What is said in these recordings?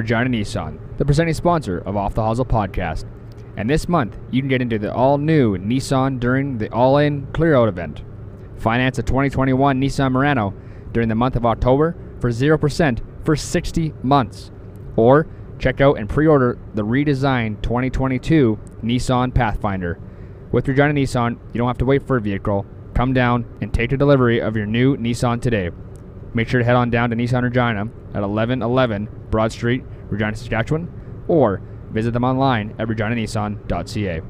Regina Nissan, the presenting sponsor of Off the Hosel podcast. And this month, you can get into the all new Nissan during the All In Clear Out event. Finance a 2021 Nissan Murano during the month of October for 0% for 60 months. Or check out and pre order the redesigned 2022 Nissan Pathfinder. With Regina Nissan, you don't have to wait for a vehicle. Come down and take the delivery of your new Nissan today. Make sure to head on down to Nissan Regina at 1111 Broad Street, Regina, Saskatchewan, or visit them online at reginanissan.ca.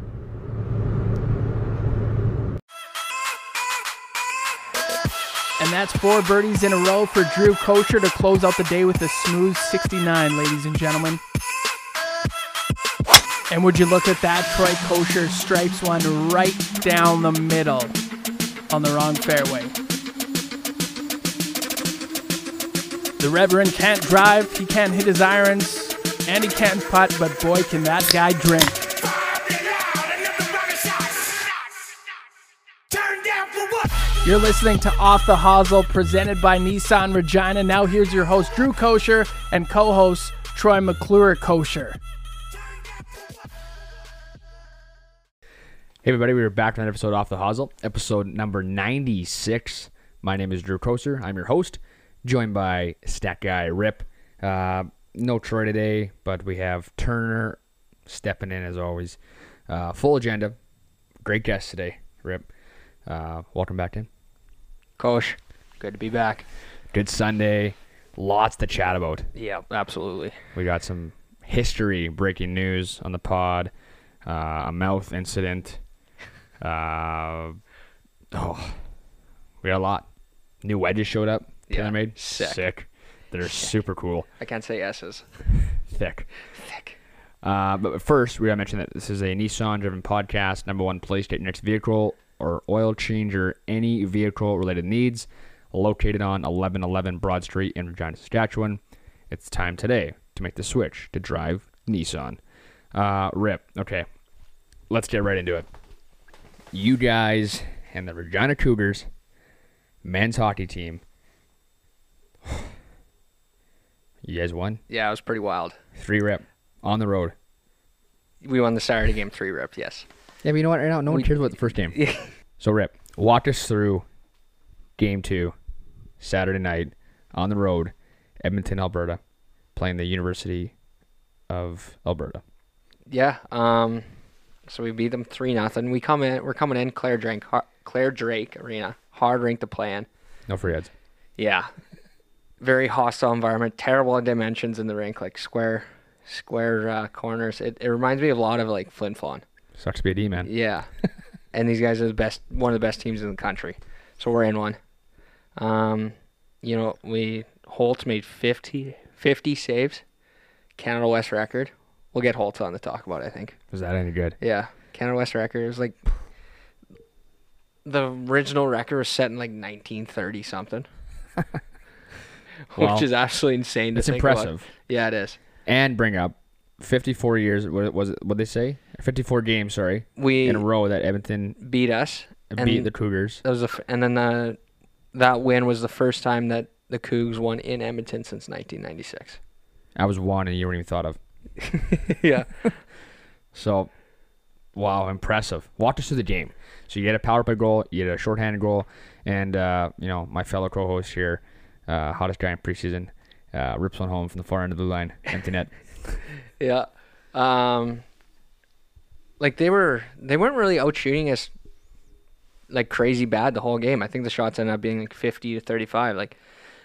And that's four birdies in a row for Drew Kosher to close out the day with a smooth 69, ladies and gentlemen. And would you look at that? Troy Kosher stripes one right down the middle on the wrong fairway. The Reverend can't drive, he can't hit his irons, and he can't putt, but boy, can that guy drink. You're listening to Off the Hosel, presented by Nissan Regina. Now here's your host, Drew Kosher, and co-host, Troy McClure Kosher. Hey everybody, we are back with another episode off the Hosel, episode number 96. My name is Drew Kosher. I'm your host, joined by stat guy Rip. Uh, no Troy today, but we have Turner stepping in as always. Uh, full agenda. Great guest today, Rip. Uh, welcome back in. Kosh, good to be back. Good Sunday. Lots to chat about. Yeah, absolutely. We got some history breaking news on the pod. Uh, a mouth incident. Uh, oh, we got a lot. New wedges showed up. Yeah, TaylorMade. sick. They're super cool. I can't say S's. Thick. Thick. Uh, but first, we gotta mention that this is a Nissan-driven podcast. Number one place to get your next vehicle or oil change or any vehicle-related needs. Located on 1111 Broad Street in Regina, Saskatchewan. It's time today to make the switch to drive Nissan. Uh, Rip. Okay, let's get right into it. You guys and the Regina Cougars men's hockey team. You guys won Yeah, it was pretty wild. three rep on the road. We won the Saturday game three rep, yes. Yeah, but you know what? Right now, no one We- cares about the first game. Yeah. So, Rip, walk us through game two, Saturday night on the road, Edmonton, Alberta, playing the University of Alberta. Yeah. Um so we beat them three nothing. We come in we're coming in Clare Drake Clare Drake Arena. Hard rink to play in. No free ads. Yeah. Very hostile environment, terrible dimensions in the rink, like square square uh, corners. It, it reminds me a lot of like Flin Flon. Sucks to be a D man. Yeah. and these guys are the best, one of the best teams in the country. So we're in one. Um, you know, we Holt made 50, 50 saves, Canada West record. We'll get Holt on to talk about. it, I think. Was that any good? Yeah, Canada West record. It was like the original record was set in like 1930 something, Wow. which is absolutely insane. To It's think about. impressive. Yeah, it is. And bring up 54 years. What was it? What they say? 54 games. Sorry, We in a row that Edmonton beat us. beat the Cougars. That was the and then the that win was the first time that the Cougs won in Edmonton since 1996. I was one, and you weren't even thought of. yeah. So, wow, impressive. Walk us through the game. So you get a power play goal, you get a shorthanded goal, and uh, you know my fellow co-host here, uh, hottest guy in preseason, uh, rips one home from the far end of the line, empty net. Yeah. Um like they were they weren't really out shooting us like crazy bad the whole game. I think the shots ended up being like 50 to 35. Like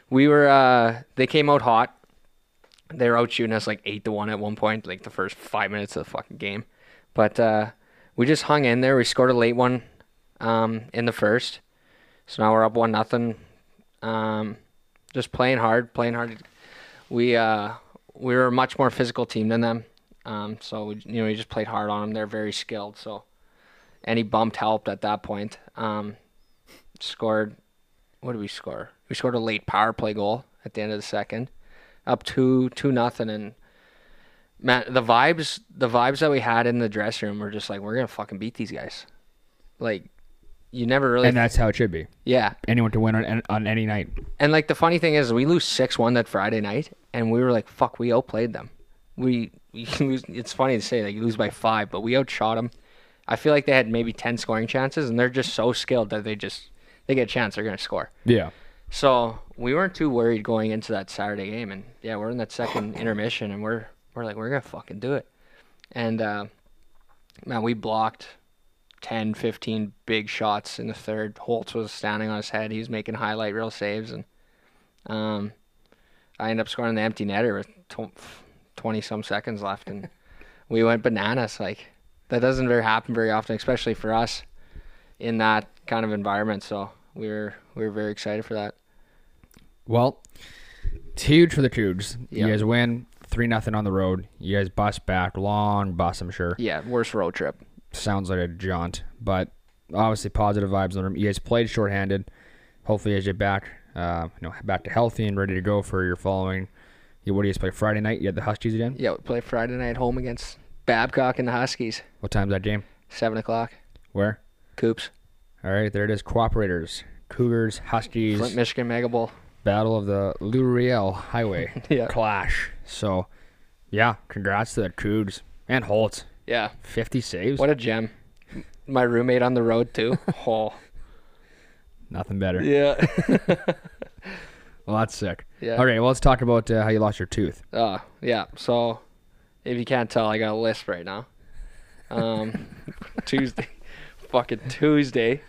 we were uh they came out hot. They were out shooting us like 8 to 1 at one point, like the first 5 minutes of the fucking game. But uh we just hung in there. We scored a late one um in the first. So now we're up 1 nothing. Um just playing hard, playing hard. We uh we were a much more physical team than them. Um, so we, you know, we just played hard on them. They're very skilled. So any bumped helped at that point. Um, scored. What did we score? We scored a late power play goal at the end of the second, up two two nothing. And man, the vibes the vibes that we had in the dressing room were just like we're gonna fucking beat these guys. Like you never really. and that's how it should be. yeah, Anyone can win on, on any night. and like the funny thing is, we lose six one that Friday night, and we were like, "Fuck, we outplayed them." we, we lose. It's funny to say like you lose by five, but we outshot them. I feel like they had maybe ten scoring chances, and they're just so skilled that they just they get a chance, they're gonna score. Yeah. So we weren't too worried going into that Saturday game, and yeah, we're in that second intermission, and we're we're like we're gonna fucking do it, and uh, man, we blocked 10, 15 big shots in the third. Holtz was standing on his head; he was making highlight reel saves, and um, I ended up scoring the empty netter with twenty some seconds left, and we went bananas. Like that doesn't very happen very often, especially for us in that kind of environment. So we were we were very excited for that. Well, it's huge for the Cougs. Yep. You guys win three nothing on the road. You guys bust back, long bus, I'm sure. Yeah, worst road trip. Sounds like a jaunt, but obviously positive vibes in the room. You guys played shorthanded. Hopefully, as you get back, uh, you know, back to healthy and ready to go for your following. You, what do you guys play Friday night? You had the Huskies again. Yeah, we play Friday night home against Babcock and the Huskies. What time's that game? Seven o'clock. Where? Coops. All right, there it is. Cooperators, Cougars, Huskies. Flint, Michigan Mega Bowl. Battle of the Louis Riel Highway Yeah. clash. So, yeah, congrats to the Cougs and Holtz. Yeah. 50 saves. What a gem. My roommate on the road too. oh. Nothing better. Yeah. Well, that's sick. Yeah. All right, well, let's talk about uh, how you lost your tooth. Uh, yeah. So, if you can't tell, I got a list right now. Um, Tuesday, fucking Tuesday,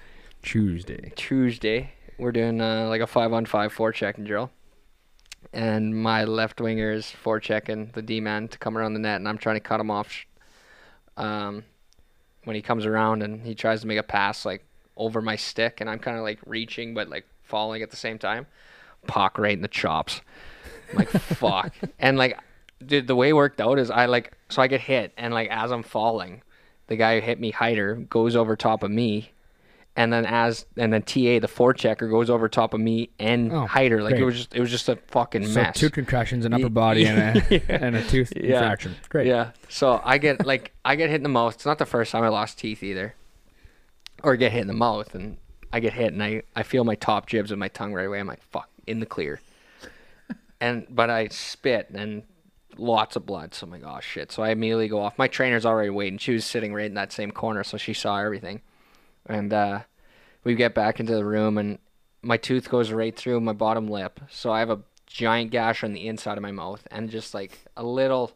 Tuesday. Tuesday, we're doing uh, like a five on five four checking drill, and my left winger is four checking the D man to come around the net, and I'm trying to cut him off. Um, when he comes around and he tries to make a pass like over my stick, and I'm kind of like reaching but like falling at the same time, pock right in the chops. I'm like fuck, and like, dude, the way it worked out is I like so I get hit, and like as I'm falling, the guy who hit me, Hyder, goes over top of me, and then as and then TA the forechecker goes over top of me and Oh, Hyder. Like great. it was just it was just a fucking So mess. two concussions, an upper body, and a, and a tooth Yeah. infraction. Great. Yeah. So I get like I get hit in the mouth. It's not the first time I lost teeth either, or get hit in the mouth, and I get hit and I I feel my top jibs with my tongue right away. I'm like fuck in the clear, and but I spit and lots of blood. So I'm like oh shit. So I immediately go off. My trainer's already waiting. She was sitting right in that same corner, so she saw everything, and uh, we get back into the room and my tooth goes right through my bottom lip. So I have a giant gash on the inside of my mouth and just like a little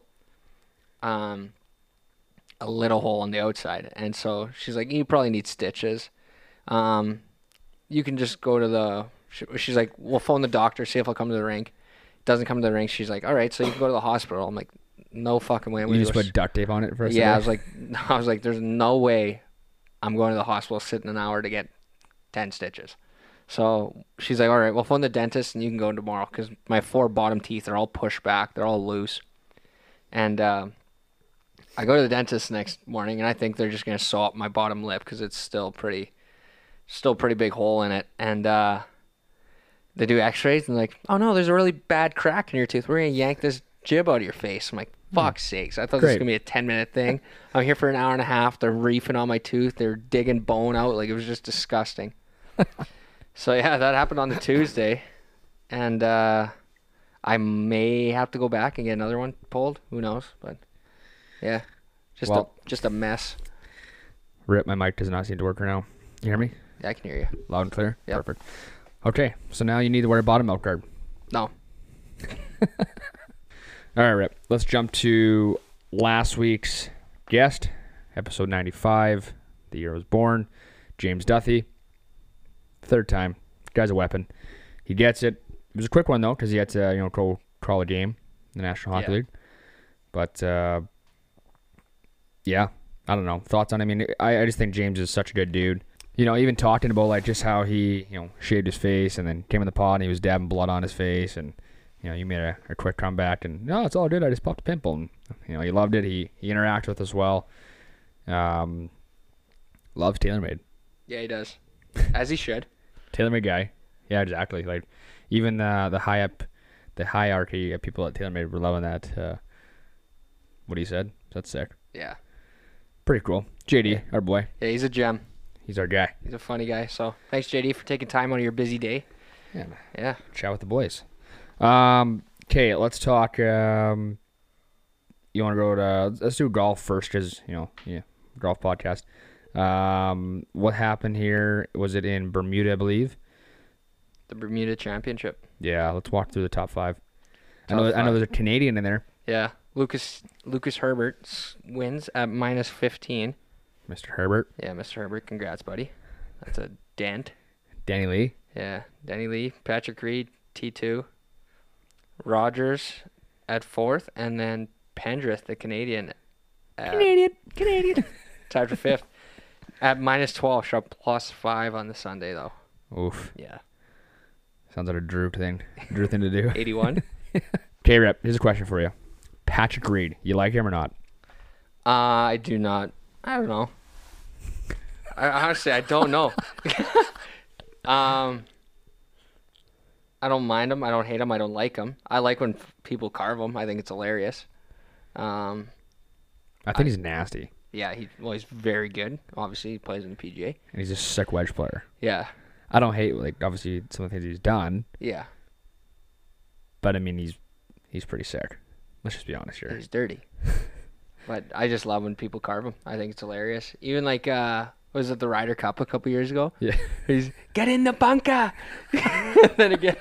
um a little hole on the outside. And so she's like, "You probably need stitches. Um you can just go to the she's like, "We'll phone the doctor, see if I'll come to the rink." Doesn't come to the rink. She's like, "All right, so you can go to the hospital." I'm like, "No fucking way." I'm You just put duct tape on it for first. yeah, I was like, I was like, there's no way I'm going to the hospital sitting an hour to get ten stitches. So she's like, all right, we'll phone the dentist and you can go tomorrow because my four bottom teeth are all pushed back, they're all loose, and uh, I go to the dentist next morning and I think they're just gonna sew up my bottom lip because it's still pretty, still pretty big hole in it, and uh, they do X-rays and like, oh no, there's a really bad crack in your tooth. We're gonna yank this jib out of your face. I'm like, fuck's sakes! I thought this was gonna be a ten minute thing. I'm here for an hour and a half. They're reefing on my tooth. They're digging bone out. Like it was just disgusting. so yeah, that happened on the Tuesday, and uh, I may have to go back and get another one pulled. Who knows? But yeah, just Well- a just a mess. Rip, my mic does not seem to work right now. You hear me? Yeah, I can hear you. Loud and clear? Yep. Perfect. Okay, so now you need to wear a bottom milk guard. No. All right, Rip. Let's jump to last week's guest, episode 95. The year I was born. James Duthie. Third time. Guy's a weapon. He gets it. It was a quick one, though, because he had to, you know, go crawl a game in the National Hockey Yeah. League. But, uh, yeah, I don't know. Thoughts on I mean, I, I just think James is such a good dude. You know, even talking about, like, just how he, you know, shaved his face and then came in the pod and he was dabbing blood on his face and you know, you made a, a quick comeback and no, it's all good. I just popped a pimple and you know, he loved it. He he interacted with us well. Um, loves TaylorMade. Yeah, he does. As he should. TaylorMade guy. Yeah, exactly. Like even the the high up, the hierarchy of people at TaylorMade were loving that. Uh, what he said. That's sick. Yeah. Pretty cool. JD, our boy. Yeah, he's a gem. He's our guy. He's a funny guy. So thanks, JD, for taking time out of your busy day. Yeah. Yeah. Chat with the boys. Um. Okay, let's talk. Um. you want to go to let's do golf first because you know yeah golf podcast. Um, what happened here? Was it in Bermuda, I believe? The Bermuda Championship. Yeah, let's walk through the top five. I Top know I know there's a Canadian in there, Yeah, Lucas Lucas Herbert wins at minus fifteen. Mr. Herbert, Yeah, Mr. Herbert, congrats, buddy. That's a dent. Danny Lee. Yeah, Denny Lee, Patrick Reed, T two. Rodgers at fourth, and then Pendrith, the Canadian, at, Canadian, Canadian. tied for fifth at minus twelve. Shot plus five on the Sunday though. Oof, Yeah, sounds like a Drew thing. Drew thing to do. eighty one. Okay, Rep. Here's a question for you. Patrick Reed, you like him or not? Uh, I do not. I don't know. I honestly, I don't know. um, I don't mind him. I don't hate him. I don't like him. I like when people carve him. I think it's hilarious. Um, I think he's nasty, yeah, he well, he's very good. Obviously, he plays in the PGA. and he's a sick wedge player. Yeah, I don't hate like obviously some of the things he's done, yeah. but I mean he's he's pretty sick. Let's just be honest here. He's dirty. but I just love when people carve him. I think it's hilarious. Even like uh was it the Ryder Cup a couple years ago? Yeah. He's get in the bunker. then again,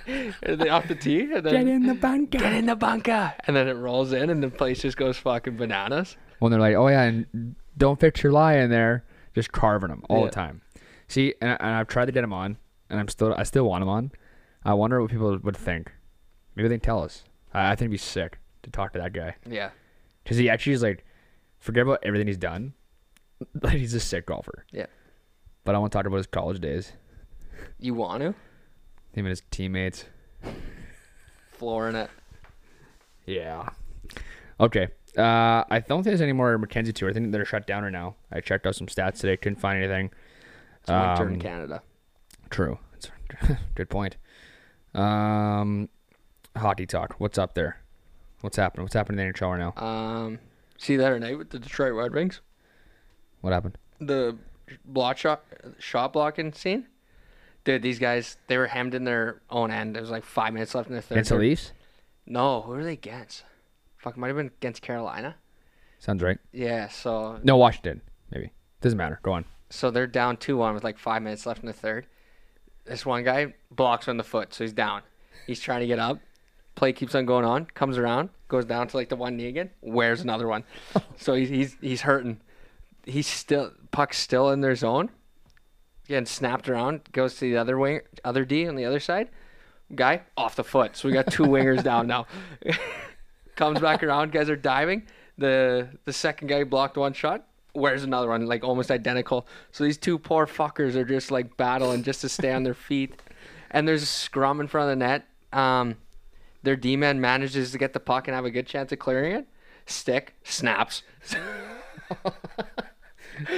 off the tee, and then Get in the bunker. get in the bunker, and then it rolls in, and the place just goes fucking bananas. When they're like, oh yeah, and don't fix your lie in there, just carving them all Yeah. the time. See, and, and I've tried to get him on, and I'm still I still want him on. I wonder what people would think. Maybe they can tell us. I, I think it'd be sick to talk to that guy Yeah, because he actually is like, forget about everything he's done. Like he's a sick golfer. Yeah. But I want to talk about his college days. you want to Him and his teammates. flooring it. Yeah. Okay. Uh, I don't think there's any more Mackenzie tour. I think they're shut down right now. I checked out some stats today. Couldn't find anything. It's winter in Um, Canada. True. That's good point. Um, hockey talk. What's up there? What's happening? What's happening in the NHL right now? Um, see that tonight with the Detroit Red Wings, What happened? the block shot shot blocking scene. Dude, these guys they were hemmed in their own end. There was like five minutes left in the third. Against the. Leafs? No, who are they against? Fuck, might have been against Carolina. Sounds right. Yeah, so No, Washington. Maybe. Doesn't matter. Go on. so they're down two one with like five minutes left in the third. This one guy blocks on the foot, so he's down. He's trying to get up. Play keeps on going on. Comes around, goes down to like the one knee again. Wears another one. so he's he's he's hurting. He's still puck's still in their zone. Getting snapped around. Goes to the other wing, other D on the other side. Guy off the foot. So we got two wingers down now. Comes back around. Guys are diving. The the second guy blocked one shot. Wears another one, like almost identical. So these two poor fuckers are just like battling just to stay on their feet. And there's a scrum in front of the net. Um, their D man manages to get the puck and have a good chance of clearing it. Stick snaps.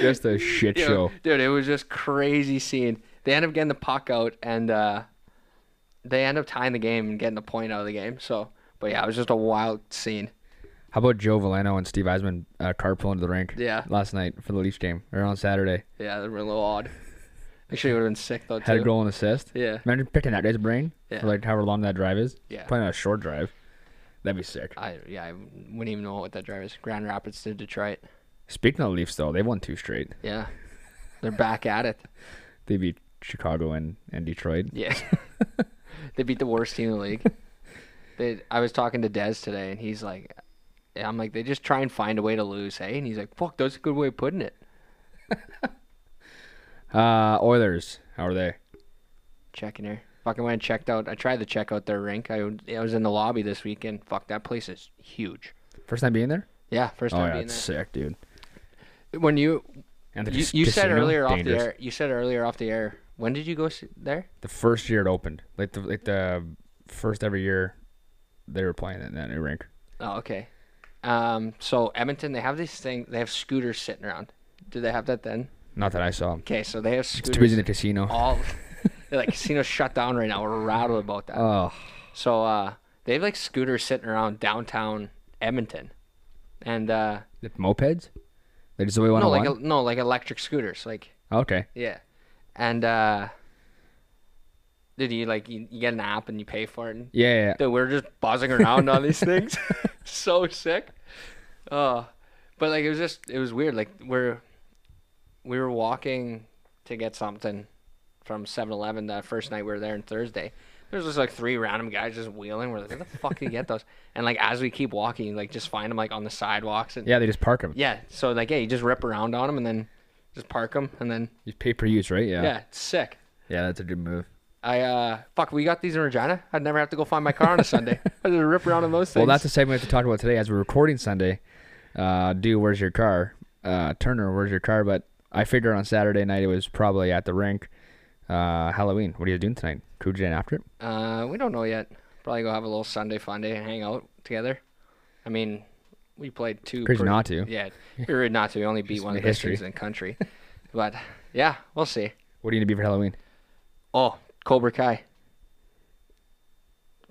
Just a shit Dude, show. Dude, it was just crazy scene. They end up getting the puck out and uh, they end up tying the game and getting a point out of the game. So, but yeah, it was just a wild scene. How about Joe Veleno and Steve Yzerman uh, carpooling to the rink Yeah. last night for the Leafs game or on Saturday? Yeah, they were a little odd. Actually, it would have been sick though Had a goal and assist. Yeah, Imagine picking that guy's brain Yeah. for like however long that drive is. yeah. Playing a short drive. That'd be sick. I yeah, I wouldn't even know what that drive is. Grand Rapids to Detroit. Speaking of the Leafs, though, they've won two straight. Yeah, they're back at it. They beat Chicago and, and Detroit. Yeah, they beat the worst team in the league. They, I was talking to Dez today, and he's like, I'm like, they just try and find a way to lose, hey? And he's like, fuck, that's a good way of putting it. Uh, Oilers, how are they? Checking here. Fucking went and checked out. I tried to check out their rink. I, I was in the lobby this weekend. Fuck, that place is huge. First time being there? Yeah, first Oh time yeah, being there. sick, dude. When you And you, you said earlier off the air. You said earlier off the air. When did you go there? The first year it opened, like the like the first every year, they were playing in that new rink. Oh, okay. Um, so Edmonton, they have this thing. They have scooters sitting around. Do they have that then? Not that I saw. Okay, so they have It's scooters. too busy in the casino. all like casino's shut down right now. We're rattled about that. Oh, so uh, they have like scooters sitting around downtown Edmonton, and uh, the mopeds. They just the no, on like a, no, like electric scooters, like Okay. yeah, and uh, did you like you, you get an app and you pay for it? And, Yeah, yeah. dude, we're just buzzing around on these things, so sick. Oh, but like it was just it was weird. Like we're we were walking to get something from 7-Eleven that first night we were there on Thursday. There's just like three random guys just wheeling. We're like, where the fuck do you get those? And like as we keep walking, you, like just find them like on the sidewalks and Yeah, they just park them. yeah. So like yeah, you just rip around on them and then just park them and then You pay per use, right? yeah, Yeah. it's sick. Yeah, that's a good move. I uh fuck, we got these in Regina. I'd never have to go find my car on a Sunday. I just rip around on those things. Well, that's the segment we have to talk about today as we're recording Sunday. Uh, do where's your car? Uh, Turner, where's your car? But I figured on Saturday night it was probably at the rink. Uh, Halloween. What are you doing tonight? Cruise in after it? Uh, we don't know yet. Probably go have a little Sunday fun day and hang out together. I mean, we played two. Crazy pretty- not to. Yeah, we were not to. We only beat one of the best history. teams in the country. but yeah, we'll see. What are you gonna be for Halloween? Oh, Cobra Kai.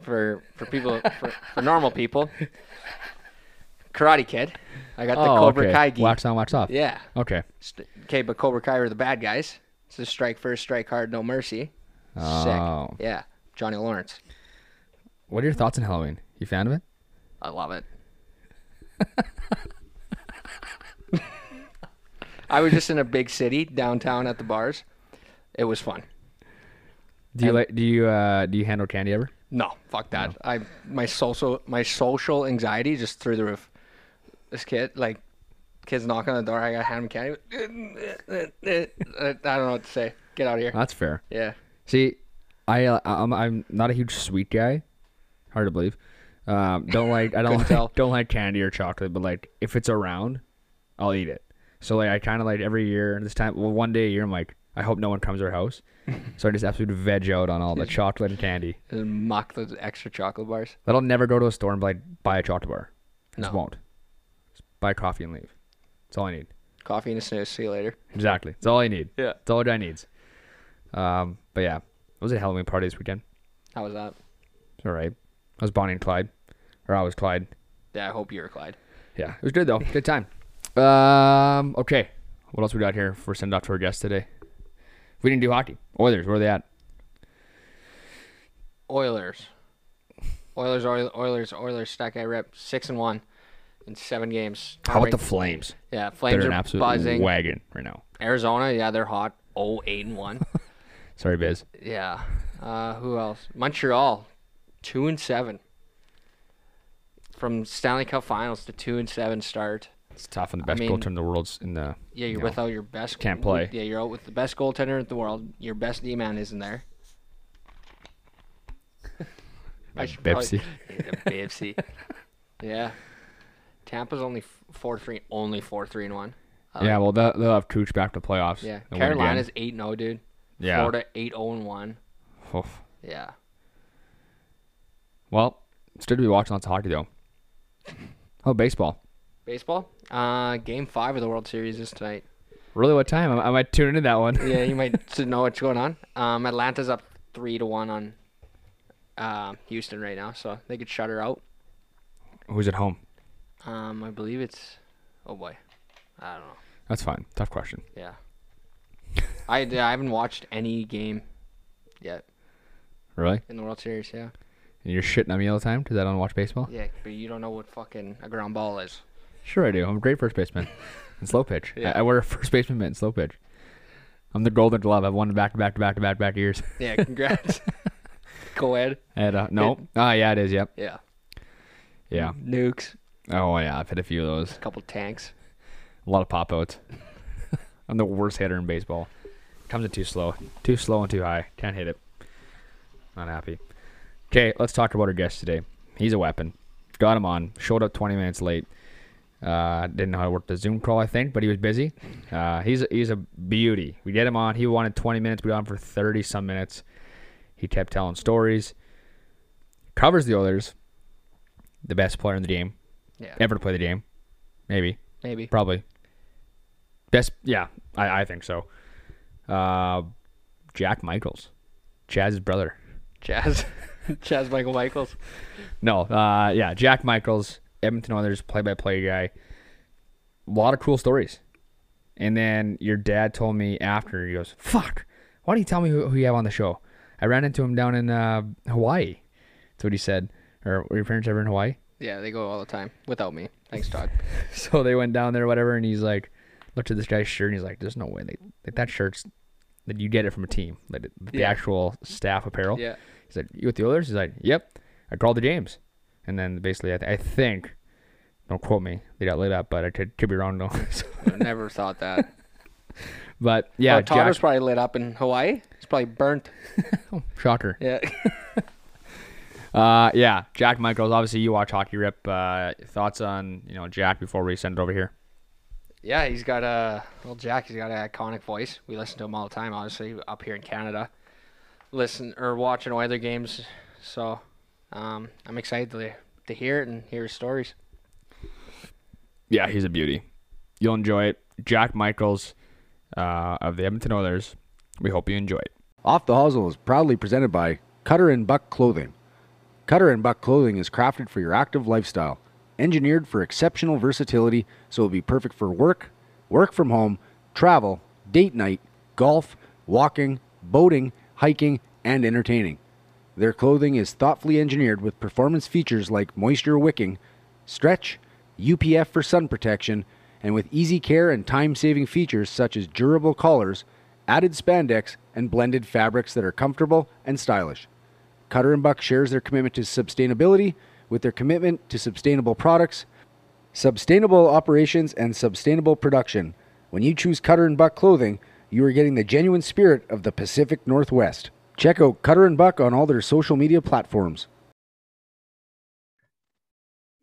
For for people for, for normal people, Karate Kid. I got the oh, Cobra okay. Kai geek. Watch on, watch off. Yeah. Okay. Okay, but Cobra Kai are the bad guys. It's a strike first, strike hard, no mercy. Oh. Sick. Yeah. Johnny Lawrence. What are your thoughts on Halloween? You fan of it? I love it. I was just in a big city downtown at the bars. It was fun. Do you And- like? Do you uh, do you handle candy ever? No, fuck that. I my social my social anxiety just through the roof. This kid, like, kids knock on the door. I got hand him candy. I don't know what to say. Get out of here. That's fair. Yeah. See, I uh, I'm I'm not a huge sweet guy. Hard to believe. Um, don't like I don't like, tell. don't like candy or chocolate, but like if it's around, I'll eat it. So like I kind of like every year this time. Well, one day a year I'm like I hope no one comes to our house, so I just absolutely veg out on all the chocolate and candy. And mock those extra chocolate bars. But I'll never go to a store and like buy a chocolate bar. Just No. won't. Just buy coffee and leave. That's all I need. Coffee and a snooze. See you later. Exactly. That's all I need. Yeah. That's all a guy needs. Um, but yeah, it was a Halloween party this weekend. How was that? It's all right. I was Bonnie and Clyde, or I was Clyde. Yeah, I hope you were Clyde. Yeah, it was good though. Good time. Um, okay. What else we got here for send off to our guests today? We didn't do hockey. Oilers, where are they at? Oilers. Oilers, Oil- Oilers, Oilers. Stack I rep six and one in seven games. How about the Flames? Yeah, Flames They're are an absolute buzzing. wagon right now. Arizona, yeah, they're hot. Oh, eight and one. Sorry, Biz. yeah. Uh, who else? Montreal, two and seven. From Stanley Cup Finals to two and seven start. It's tough, and the best mean- goaltender in the world's in the. Yeah, you're No. without your best. Can't play. Yeah, you're out with the best goaltender in the world. Your best D man isn't there. I should probably- Bipsy. Yeah, Bipsy. yeah. Tampa's only four three, only four three and one. I yeah, well, they'll, they'll have Cooch back to playoffs. yeah. They'll win again. Carolina's eight zero, dude. Yeah. Florida eight zero and one. Oof. Yeah. Well, it's good to be watching lots of hockey though. Oh, baseball. Baseball. Uh, game five of the World Series is tonight. Really, what time? I, I might tune into that one. yeah, you might know what's going on. Um, Atlanta's up three to one on um, Houston right now, so they could shut her out. Who's at home? Um, I believe it's. Oh boy, I don't know. That's fine. Tough question. Yeah. I, I haven't watched any game yet Really? in the World Series. Yeah. And you're shitting on me all the time because I don't watch baseball? Yeah, but you don't know what fucking a ground ball is. Sure, I do. I'm a great first baseman. and slow pitch. Yeah. I, I wear a first baseman mitt and slow pitch. I'm the golden glove. I've won back to back to back to back to back years. Yeah, congrats. Go ahead. and, uh, no. Ah, yeah, it is. Yep. Yeah. Yeah. Nukes. Oh, yeah. I've hit a few of those. A couple tanks. A lot of pop outs. I'm the worst hitter in baseball. Comes in too slow. Too slow and too high. Can't hit it. Not happy. Okay, let's talk about our guest today. He's a weapon. Got him on. Showed up 20 minutes late. Uh, didn't know how to work the Zoom call, I think, but he was busy. Uh, he's a, he's a beauty. We get him on. He wanted 20 minutes. We got him for 30 some minutes. He kept telling stories. Covers the Oilers. The best player in the game Yeah. ever to play the game. Maybe. Maybe. Probably. Best, yeah, I, I think so. Uh, Jack Michaels, Chaz's brother. Chaz. Chaz Michael Michaels. No, uh, yeah, Jack Michaels, Edmonton Oilers play-by-play guy. A lot of cool stories. And then your dad told me after he goes, "Fuck, why don't you tell me who, who you have on the show?" I ran into him down in uh, Hawaii. That's what he said. Or were your parents ever in Hawaii? Yeah, they go all the time without me. Thanks, Todd. So they went down there, whatever, and he's like, looked at this guy's shirt, and he's like, "There's no way they like that shirt's that you get it from a team, like the Yeah. actual staff apparel." Yeah. He said, "You with the Oilers?" He's like, "Yep." I called the James, and then basically, I, th- I think, don't quote me, they got lit up, but I could, could be wrong though. So- I never thought that. but yeah, oh, Todd Jack, was probably lit up in Hawaii. He's probably burnt. shocker. Yeah. Uh, yeah, Jack Michaels. Obviously, you watch Hockey Rip. Uh, thoughts on you know Jack before we send it over here? yeah, he's got a well, Jack. He's got an iconic voice. We listen to him all the time. Obviously, up here in Canada, listen or watching Oiler games. So, um, I'm excited to to hear it and hear his stories. Yeah, he's a beauty. You'll enjoy it. Jack Michaels uh, of the Edmonton Oilers. We hope you enjoy it. Off the Hosel is proudly presented by Cutter and Buck Clothing. Cutter and Buck Clothing is crafted for your active lifestyle, engineered for exceptional versatility, so it'll be perfect for work, work from home, travel, date night, golf, walking, boating, hiking, and entertaining. Their clothing is thoughtfully engineered with performance features like moisture wicking, stretch, UPF for sun protection, and with easy care and time saving features such as durable collars, added spandex, and blended fabrics that are comfortable and stylish. Cutter and Buck shares their commitment to sustainability with their commitment to sustainable products, sustainable operations, and sustainable production. When you choose Cutter and Buck clothing, you are getting the genuine spirit of the Pacific Northwest. Check out Cutter and Buck on all their social media platforms.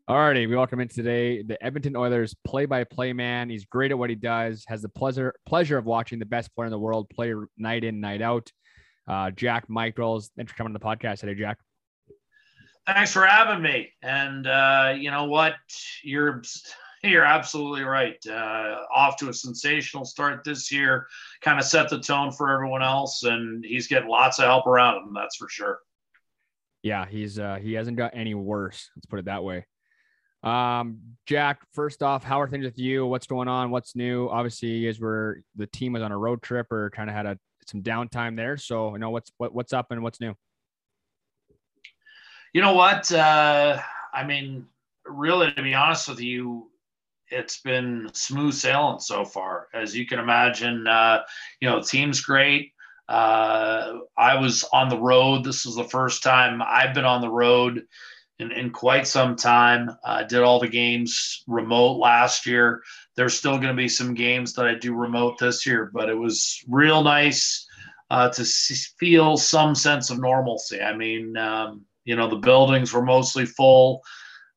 Alrighty, we welcome in today the Edmonton Oilers play-by-play man. He's great at what he does. Has the pleasure pleasure of watching the best player in the world play night in, night out. Uh, Jack Michaels. Thanks for coming to the podcast today, Jack. Thanks for having me. And uh, you know what? You're you're absolutely right. Uh, off to a sensational start this year. Kind of set the tone for everyone else, and he's getting lots of help around him. That's for sure. Yeah, he's uh, he hasn't got any worse. Let's put it that way. Um, Jack, first off, how are things with you? What's going on? What's new? Obviously, guys were the team was on a road trip or kind of had a some downtime there. So, you know, what's what, what's up and what's new? You know what? Uh, I mean, really, to be honest with you, it's been smooth sailing so far. As you can imagine, uh, you know, team's great. Uh, I was on the road. This was the first time I've been on the road in, in quite some time. I did all the games remote last year. There's still going to be some games that I do remote this year, but it was real nice uh, to see, feel some sense of normalcy. I mean, um, you know, the buildings were mostly full.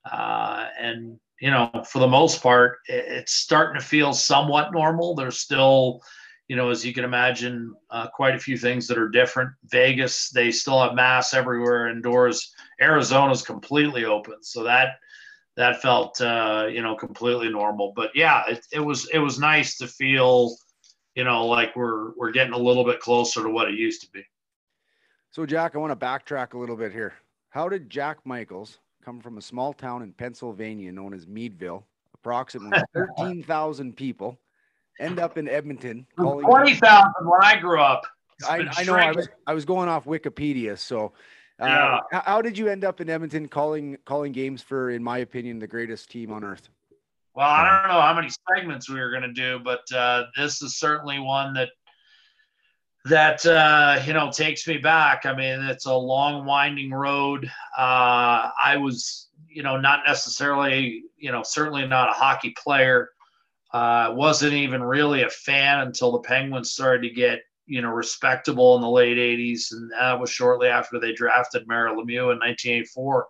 Uh, and, you know, for the most part, it, it's starting to feel somewhat normal. There's still, you know, as you can imagine, uh, quite a few things that are different. Vegas, they still have masks everywhere indoors. Arizona's completely open. So that, that felt, uh, you know, completely normal. But yeah, it, it was, it was nice to feel, you know, like we're, we're getting a little bit closer to what it used to be. So, Jack, I want to backtrack a little bit here. How did Jack Michaels come from a small town in Pennsylvania known as Meadville, approximately 13,000 people, end up in Edmonton? Twenty thousand when I grew up. I, I know I was I was going off Wikipedia. So, Yeah. h- how did you end up in Edmonton calling calling games for, in my opinion, the greatest team on earth? Well, I don't know how many segments we were going to do, but uh, this is certainly one that that uh, you know takes me back. I mean, it's a long, winding road. Uh, I was, you know, not necessarily, you know, certainly not a hockey player. Uh, wasn't even really a fan until the Penguins started to get, you know, respectable in the late '80s, and that was shortly after they drafted Mario Lemieux in 1984.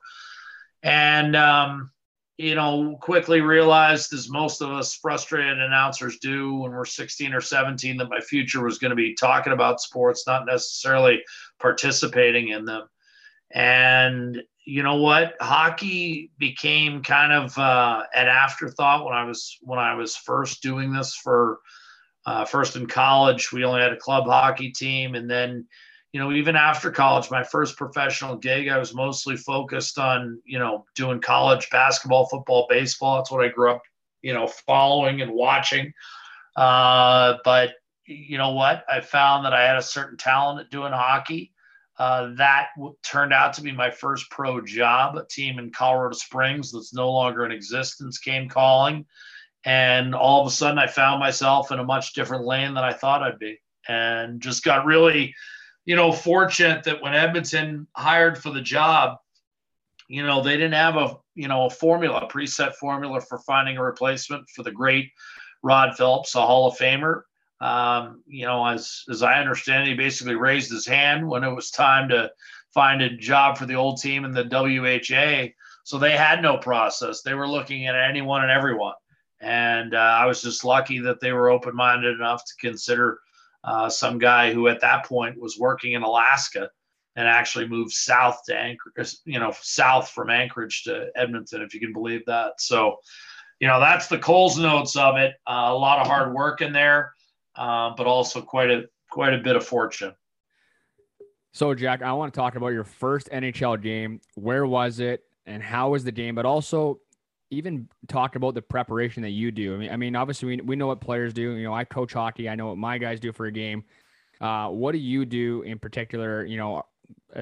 And um, you know, quickly realized, as most of us frustrated announcers do when we're 16 or 17, that my future was going to be talking about sports, not necessarily participating in them. And you know what? Hockey became kind of uh, an afterthought when I was when I was first doing this for uh, first in college. We only had a club hockey team, and then you know, even after college, my first professional gig, I was mostly focused on, you know, doing college basketball, football, baseball. That's what I grew up, you know, following and watching. Uh, but you know what? I found that I had a certain talent at doing hockey. Uh, that w- turned out to be my first pro job. A team in Colorado Springs that's no longer in existence came calling. And all of a sudden, I found myself in a much different lane than I thought I'd be. And just got really, you know, fortunate that when Edmonton hired for the job, you know, they didn't have a, you know, a formula, a preset formula for finding a replacement for the great Rod Phillips, a Hall of Famer. Um, you know, as as I understand, he basically raised his hand when it was time to find a job for the old team in the WHA. So they had no process. They were looking at anyone and everyone. And uh, I was just lucky that they were open minded enough to consider uh, some guy who at that point was working in Alaska and actually moved south to Anchorage, you know, south from Anchorage to Edmonton, if you can believe that. So, you know, that's the Coles notes of it. Uh, a lot of hard work in there uh, but also quite a quite a bit of fortune. So, Jack, I want to talk about your first NHL game. Where was it, and how was the game? But also, even talk about the preparation that you do. I mean, I mean, obviously, we, we know what players do. You know, I coach hockey. I know what my guys do for a game. Uh, what do you do in particular? You know,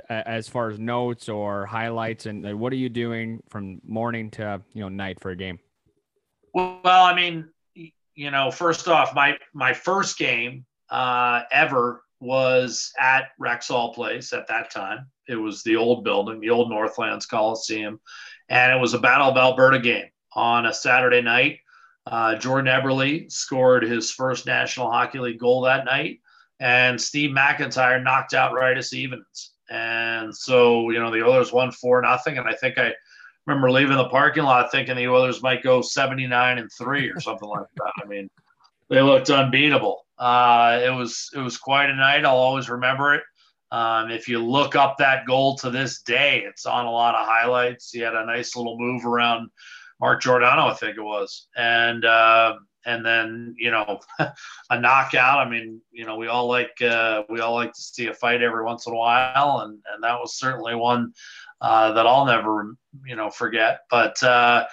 as far as notes or highlights, and what are you doing from morning to you know night for a game? Well, I mean, you know, first off, my my first game uh, ever was at Rexall Place at that time. It was the old building, the old Northlands Coliseum, and it was a Battle of Alberta game on a Saturday night. Uh, Jordan Eberle scored his first National Hockey League goal that night, and Steve MacIntyre knocked out Raitis Ivanans. And so, you know, the Oilers won four nothing, and I think I remember leaving the parking lot thinking the Oilers might go 79 and three or something like that. I mean, they looked unbeatable. Uh, it was it was quite a night. I'll always remember it. Um, if you look up that goal to this day, it's on a lot of highlights. He had a nice little move around Mark Giordano, I think it was, and uh, and then you know a knockout. I mean, you know, we all like uh, we all like to see a fight every once in a while, and and that was certainly one uh, that I'll never, you know, forget. But uh,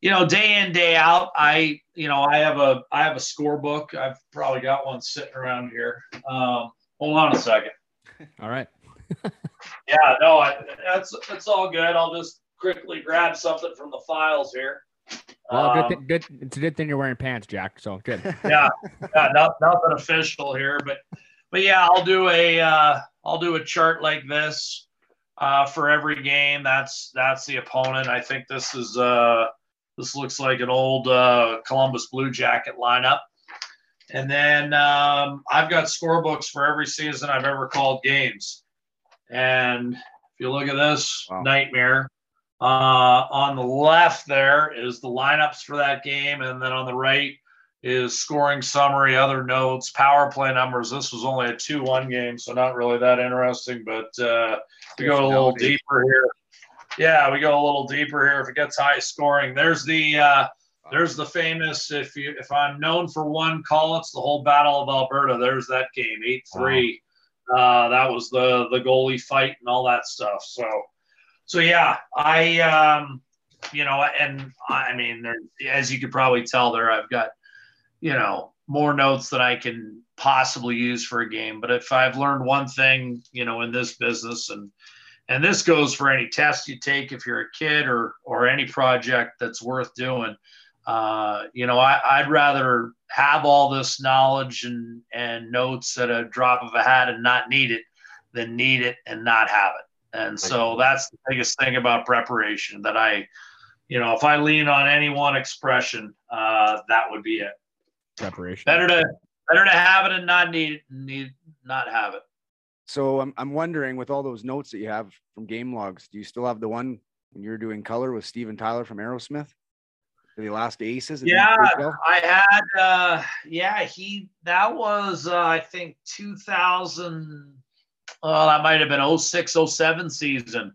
you know, day in day out, I, you know, I have a I have a scorebook. I've probably got one sitting around here. Um, hold on a second. All right. yeah, no, I, that's that's all good. I'll just quickly grab something from the files here. Well, um, good, th- good. It's a good thing you're wearing pants, Jack. So good. yeah, yeah, not, nothing official here, but but yeah, I'll do a uh, I'll do a chart like this uh, for every game. That's that's the opponent. I think this is uh, this looks like an old uh, Columbus Blue Jacket lineup. And then um, I've got scorebooks for every season I've ever called games. And if you look at this wow. nightmare, uh, on the left there is the lineups for that game, and then on the right is scoring summary, other notes, power play numbers. This was only a 2 1 game, so not really that interesting, but uh, we go a little deeper here. Yeah, we go a little deeper here. If it gets high scoring, there's the uh, there's the famous. If you if I'm known for one call, it's the whole Battle of Alberta. There's that game, eight three. Uh, that was the the goalie fight and all that stuff. So so yeah, I um, you know, and I mean, there, as you could probably tell, there I've got you know more notes than I can possibly use for a game. But if I've learned one thing, you know, in this business and and this goes for any test you take if you're a kid or or any project that's worth doing. Uh, you know, I, would rather have all this knowledge and and notes at a drop of a hat and not need it than need it and not have it. And so that's the biggest thing about preparation that I, you know, if I lean on any one expression, uh, that would be it. Preparation. Better to better to have it and not need it, need not have it. So I'm I'm wondering with all those notes that you have from game logs, do you still have the one when you're doing color with Steven Tyler from Aerosmith? The last aces? Yeah, I had uh yeah, he that was uh, I think 2000 well, that might have been 06 07 season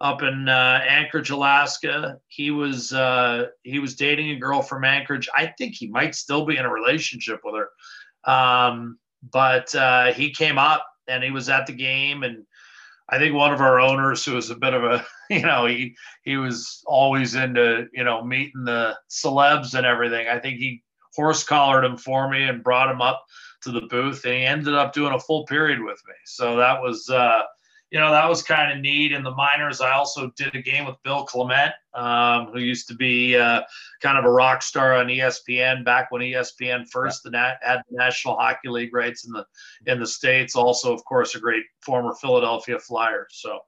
up in uh, Anchorage, Alaska. He was uh, he was dating a girl from Anchorage. I think he might still be in a relationship with her. Um, but uh, he came up and he was at the game and I think one of our owners who was a bit of a you know he he was always into you know meeting the celebs and everything. I think he horse collared him for me and brought him up to the booth and he ended up doing a full period with me. So that was uh you know, that was kind of neat. In the minors, I also did a game with Bill Clement, um, who used to be uh, kind of a rock star on ESPN back when ESPN first had the National Hockey League rights in the in the states. Also, of course, a great former Philadelphia Flyer. So,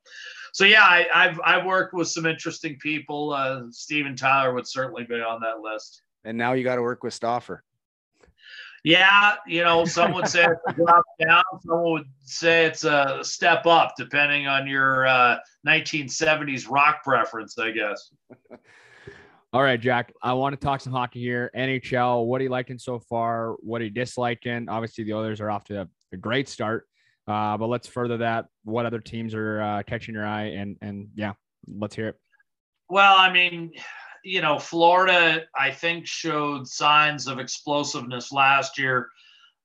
so yeah, I, have I've worked with some interesting people. Uh, Steven Tyler would certainly be on that list. And now you got to work with Stauffer. Yeah, you know, some would say it's a drop down. Some would say it's a step up, depending on your uh, 1970s rock preference, I guess. All right, Jack. I want to talk some hockey here. NHL. What are you liking so far? What are you disliking? Obviously, the Oilers are off to a, a great start, uh, but let's further that. What other teams are uh, catching your eye? And and yeah, let's hear it. Well, I mean, you know, Florida, I think, showed signs of explosiveness last year.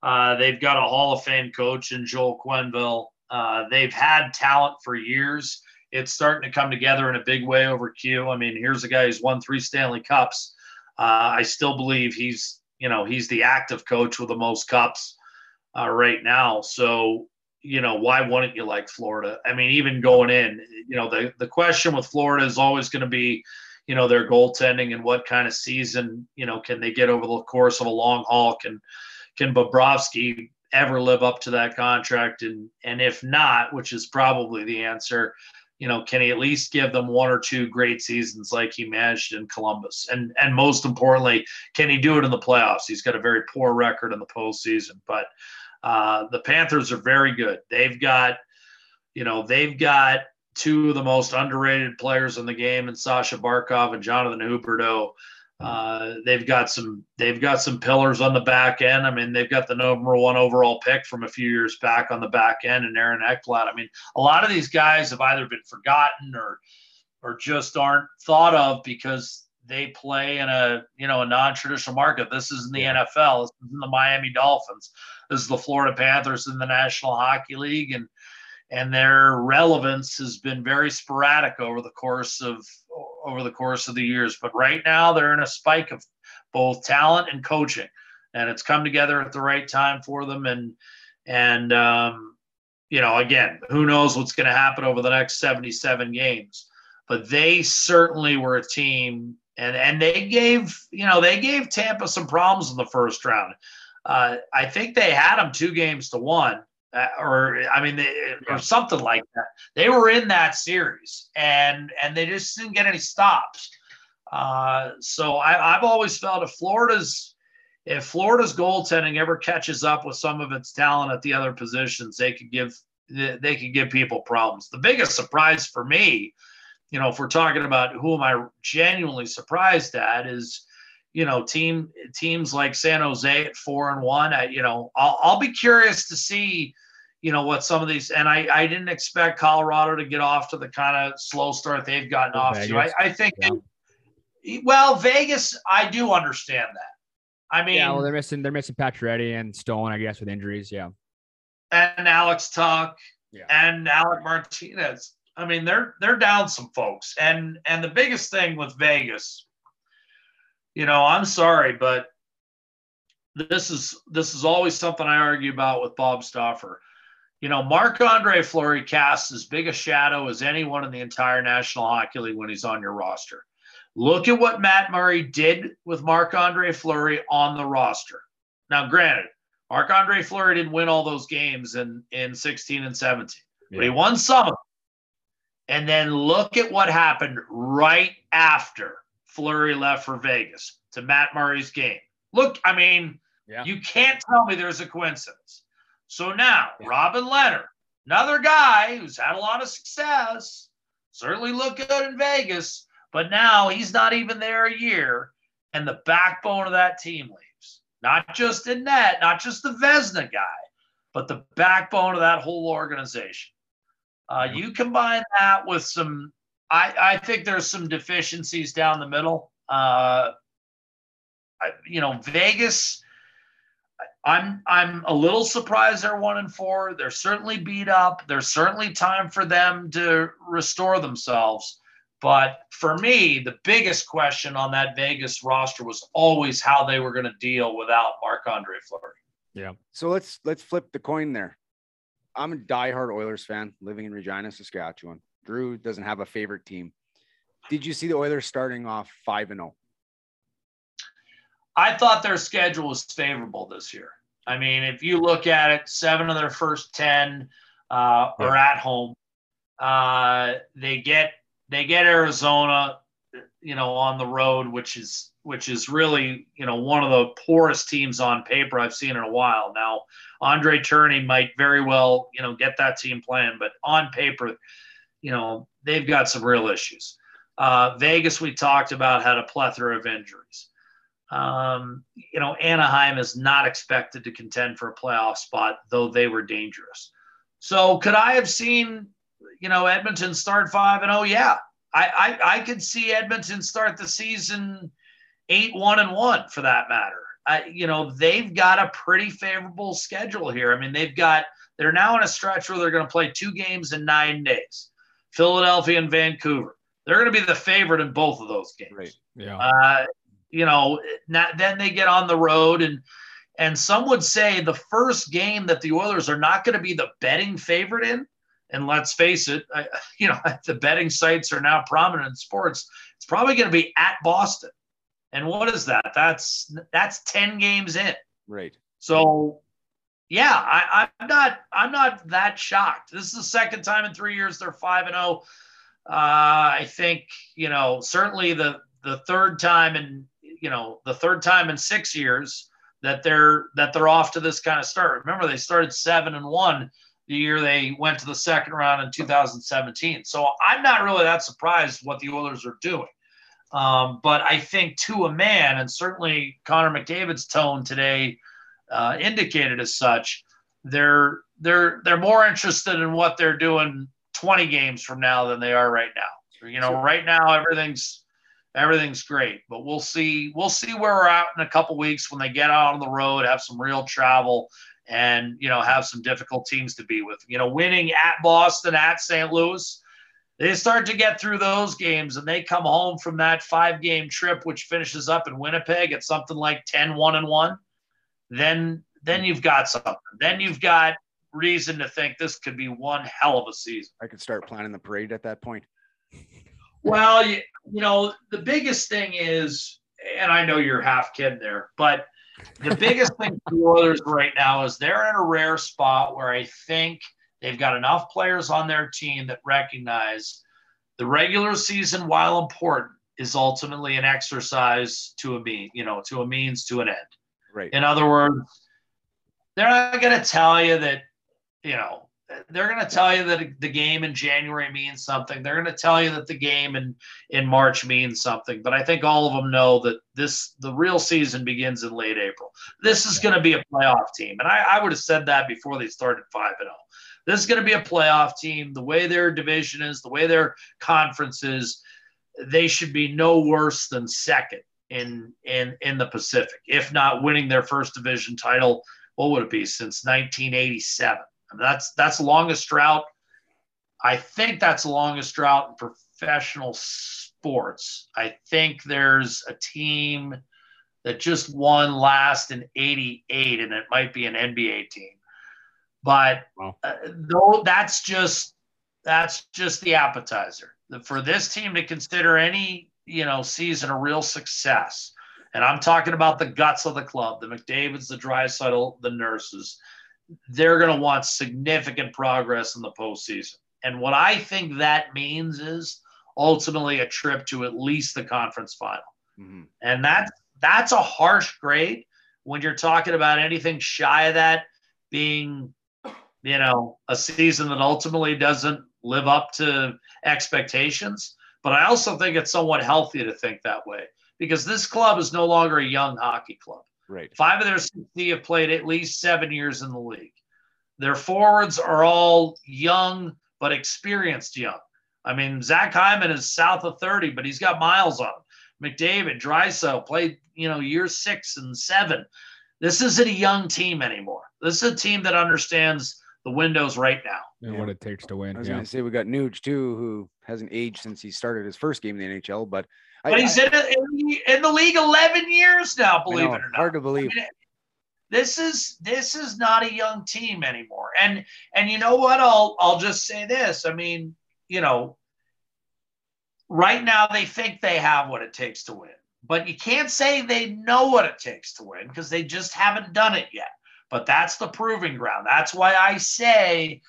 Uh, they've got a Hall of Fame coach in Joel Quenneville. Uh, they've had talent for years. It's starting to come together in a big way over Q. I mean, here's a guy who's won three Stanley Cups. Uh, I still believe he's, you know, he's the active coach with the most cups uh, right now. So, you know, why wouldn't you like Florida? I mean, even going in, you know, the the question with Florida is always going to be, you know their goaltending and what kind of season you know can they get over the course of a long haul? Can can Bobrovsky ever live up to that contract? And and if not which is probably the answer you know can he at least give them one or two great seasons like he managed in Columbus? And and most importantly can he do it in the playoffs? He's got a very poor record in the postseason but uh, the Panthers are very good. They've got you know they've got two of the most underrated players in the game, and Sasha Barkov and Jonathan Huberdeau. Uh, they've got some they've got some pillars on the back end. I mean, they've got the number one overall pick from a few years back on the back end, and Aaron Ekblad. I mean, a lot of these guys have either been forgotten or or just aren't thought of because they play in a you know a non-traditional market. This isn't the yeah. NFL. This isn't the Miami Dolphins. This is the Florida Panthers in the National Hockey League, and and their relevance has been very sporadic over the course of over the course of the years. But right now they're in a spike of both talent and coaching, and it's come together at the right time for them. And and um, you know, again, who knows what's going to happen over the next 77 games? But they certainly were a team, and and they gave you know they gave Tampa some problems in the first round. Uh, I think they had them two games to one uh, or I mean, they, or something like that. They were in that series, and and they just didn't get any stops. Uh, so I, have always felt if Florida's if Florida's goaltending ever catches up with some of its talent at the other positions, they could give they could give people problems. The biggest surprise for me, you know, if we're talking about who am I genuinely surprised at, is you know team teams like San Jose at four and one. I, you know, I'll, I'll be curious to see you know what some of these and I, I didn't expect Colorado to get off to the kind of slow start they've gotten off Vegas. to. I, I think yeah. they, well Vegas I do understand that. I mean Yeah, well they're missing they're missing Pacioretty and Stone, I guess, with injuries, yeah. And Alex Tuch yeah. and Alec Martinez. I mean they're they're down some folks. And and the biggest thing with Vegas, you know, I'm sorry, but this is this is always something I argue about with Bob Stauffer you know, Marc Andre Fleury casts as big a shadow as anyone in the entire National Hockey League when he's on your roster. Look at what Matt Murray did with Marc Andre Fleury on the roster. Now, granted, Marc Andre Fleury didn't win all those games in, in 16 and 17, yeah. but he won some of them. And then look at what happened right after Fleury left for Vegas to Matt Murray's game. Look, I mean, yeah. you can't tell me there's a coincidence. So now, yeah. Robin Lehner, another guy who's had a lot of success, certainly looked good in Vegas, but now he's not even there a year, and the backbone of that team leaves. Not just in net, not just the Vezina guy, but the backbone of that whole organization. Uh, you combine that with some, I, I think there's some deficiencies down the middle. Uh, I, you know, Vegas I'm I'm a little surprised they're one and four. They're certainly beat up. There's certainly time for them to restore themselves. But for me, the biggest question on that Vegas roster was always how they were going to deal without Marc Andre Fleury. Yeah. So let's let's flip the coin there. I'm a diehard Oilers fan living in Regina, Saskatchewan. Drew doesn't have a favorite team. Did you see the Oilers starting off 5 and 0? I thought their schedule was favorable this year. I mean, if you look at it, seven of their first 10 uh, are at home. Uh, they get they get Arizona, you know, on the road, which is which is really you know one of the poorest teams on paper I've seen in a while. Now, Andre Tourigny might very well you know get that team playing, but on paper, you know they've got some real issues. Uh, Vegas, we talked about, had a plethora of injuries. Um, you know, Anaheim is not expected to contend for a playoff spot, though they were dangerous. So, could I have seen, you know, Edmonton start five and oh yeah, I I, I could see Edmonton start the season eight one and one for that matter. I, you know, they've got a pretty favorable schedule here. I mean, they've got they're now in a stretch where they're going to play two games in nine days, Philadelphia and Vancouver. They're going to be the favorite in both of those games. Right. Yeah. Uh, you know, not, then they get on the road and and some would say the first game that the Oilers are not going to be the betting favorite in. And let's face it, I, you know, the betting sites are now prominent in sports. It's probably going to be at Boston. And what is that? That's that's 10 games in. Right. So yeah, I, I'm not I'm not that shocked. This is the second time in three years they're five and zero. Uh, I think you know certainly the the third time in you know the third time in six years that they're that they're off to this kind of start. Remember, they started seven and one the year they went to the second round in 2017. So I'm not really that surprised what the Oilers are doing. Um, but I think to a man, and certainly Connor McDavid's tone today uh, indicated as such, they're they're they're more interested in what they're doing 20 games from now than they are right now. You know, right now everything's everything's great, but we'll see we'll see where we're at in a couple weeks when they get out on the road, have some real travel, and you know have some difficult teams to be with. You know, winning at Boston, at St. Louis they start to get through those games and they come home from that five game trip which finishes up in winnipeg at something like 10 1 and 1 then then you've got something then you've got reason to think this could be one hell of a season I could start planning the parade at that point. Well you, you know the biggest thing is and i know you're half kid there but the biggest thing for the oilers right now is they're in a rare spot where i think – They've got enough players on their team that recognize the regular season, while important, is ultimately an exercise to a mean, you know, to a means to an end. Right. In other words, they're not going to tell you that, you know, they're going to tell you that the game in January means something. They're going to tell you that the game in in March means something. But I think all of them know that this the real season begins in late April. This is going to be a playoff team, and I, I would have said that before they started five and zero. This is going to be a playoff team. The way their division is, the way their conference is, they should be no worse than second in in in the Pacific, if not winning their first division title. What would it be since 1987? That's that's longest drought. I think that's the longest drought in professional sports. I think there's a team that just won last in 88 and it might be an NBA team. But wow. uh, though that's just that's just the appetizer. For this team to consider any you know season a real success, and I'm talking about the guts of the club, the McDavid's, the Draisaitl, the Nurses. They're going to want significant progress in the postseason. And what I think that means is ultimately a trip to at least the conference final. Mm-hmm. And that's that's a harsh grade when you're talking about anything shy of that being you know, a season that ultimately doesn't live up to expectations. But I also think it's somewhat healthy to think that way because this club is no longer a young hockey club. Right. Five of their 60 have played at least seven years in the league. Their forwards are all young but experienced young. I mean, Zach Hyman is south of 30, but he's got miles on him. McDavid, Draisaitl played, you know, year six and seven. This isn't a young team anymore. This is a team that understands the windows right now. And yeah. what it takes to win. I was yeah. going to say we got Nuge too, who hasn't aged since he started his first game in the NHL, but but I, he's I, in, in, the league 11 years now. Believe know, it or not. Hard to believe. I mean, This is this is not a young team anymore. And and you know what? I'll I'll just say this. I mean, you know, right now they think they have what it takes to win. But you can't say they know what it takes to win because they just haven't done it yet. But that's the proving ground. That's why I say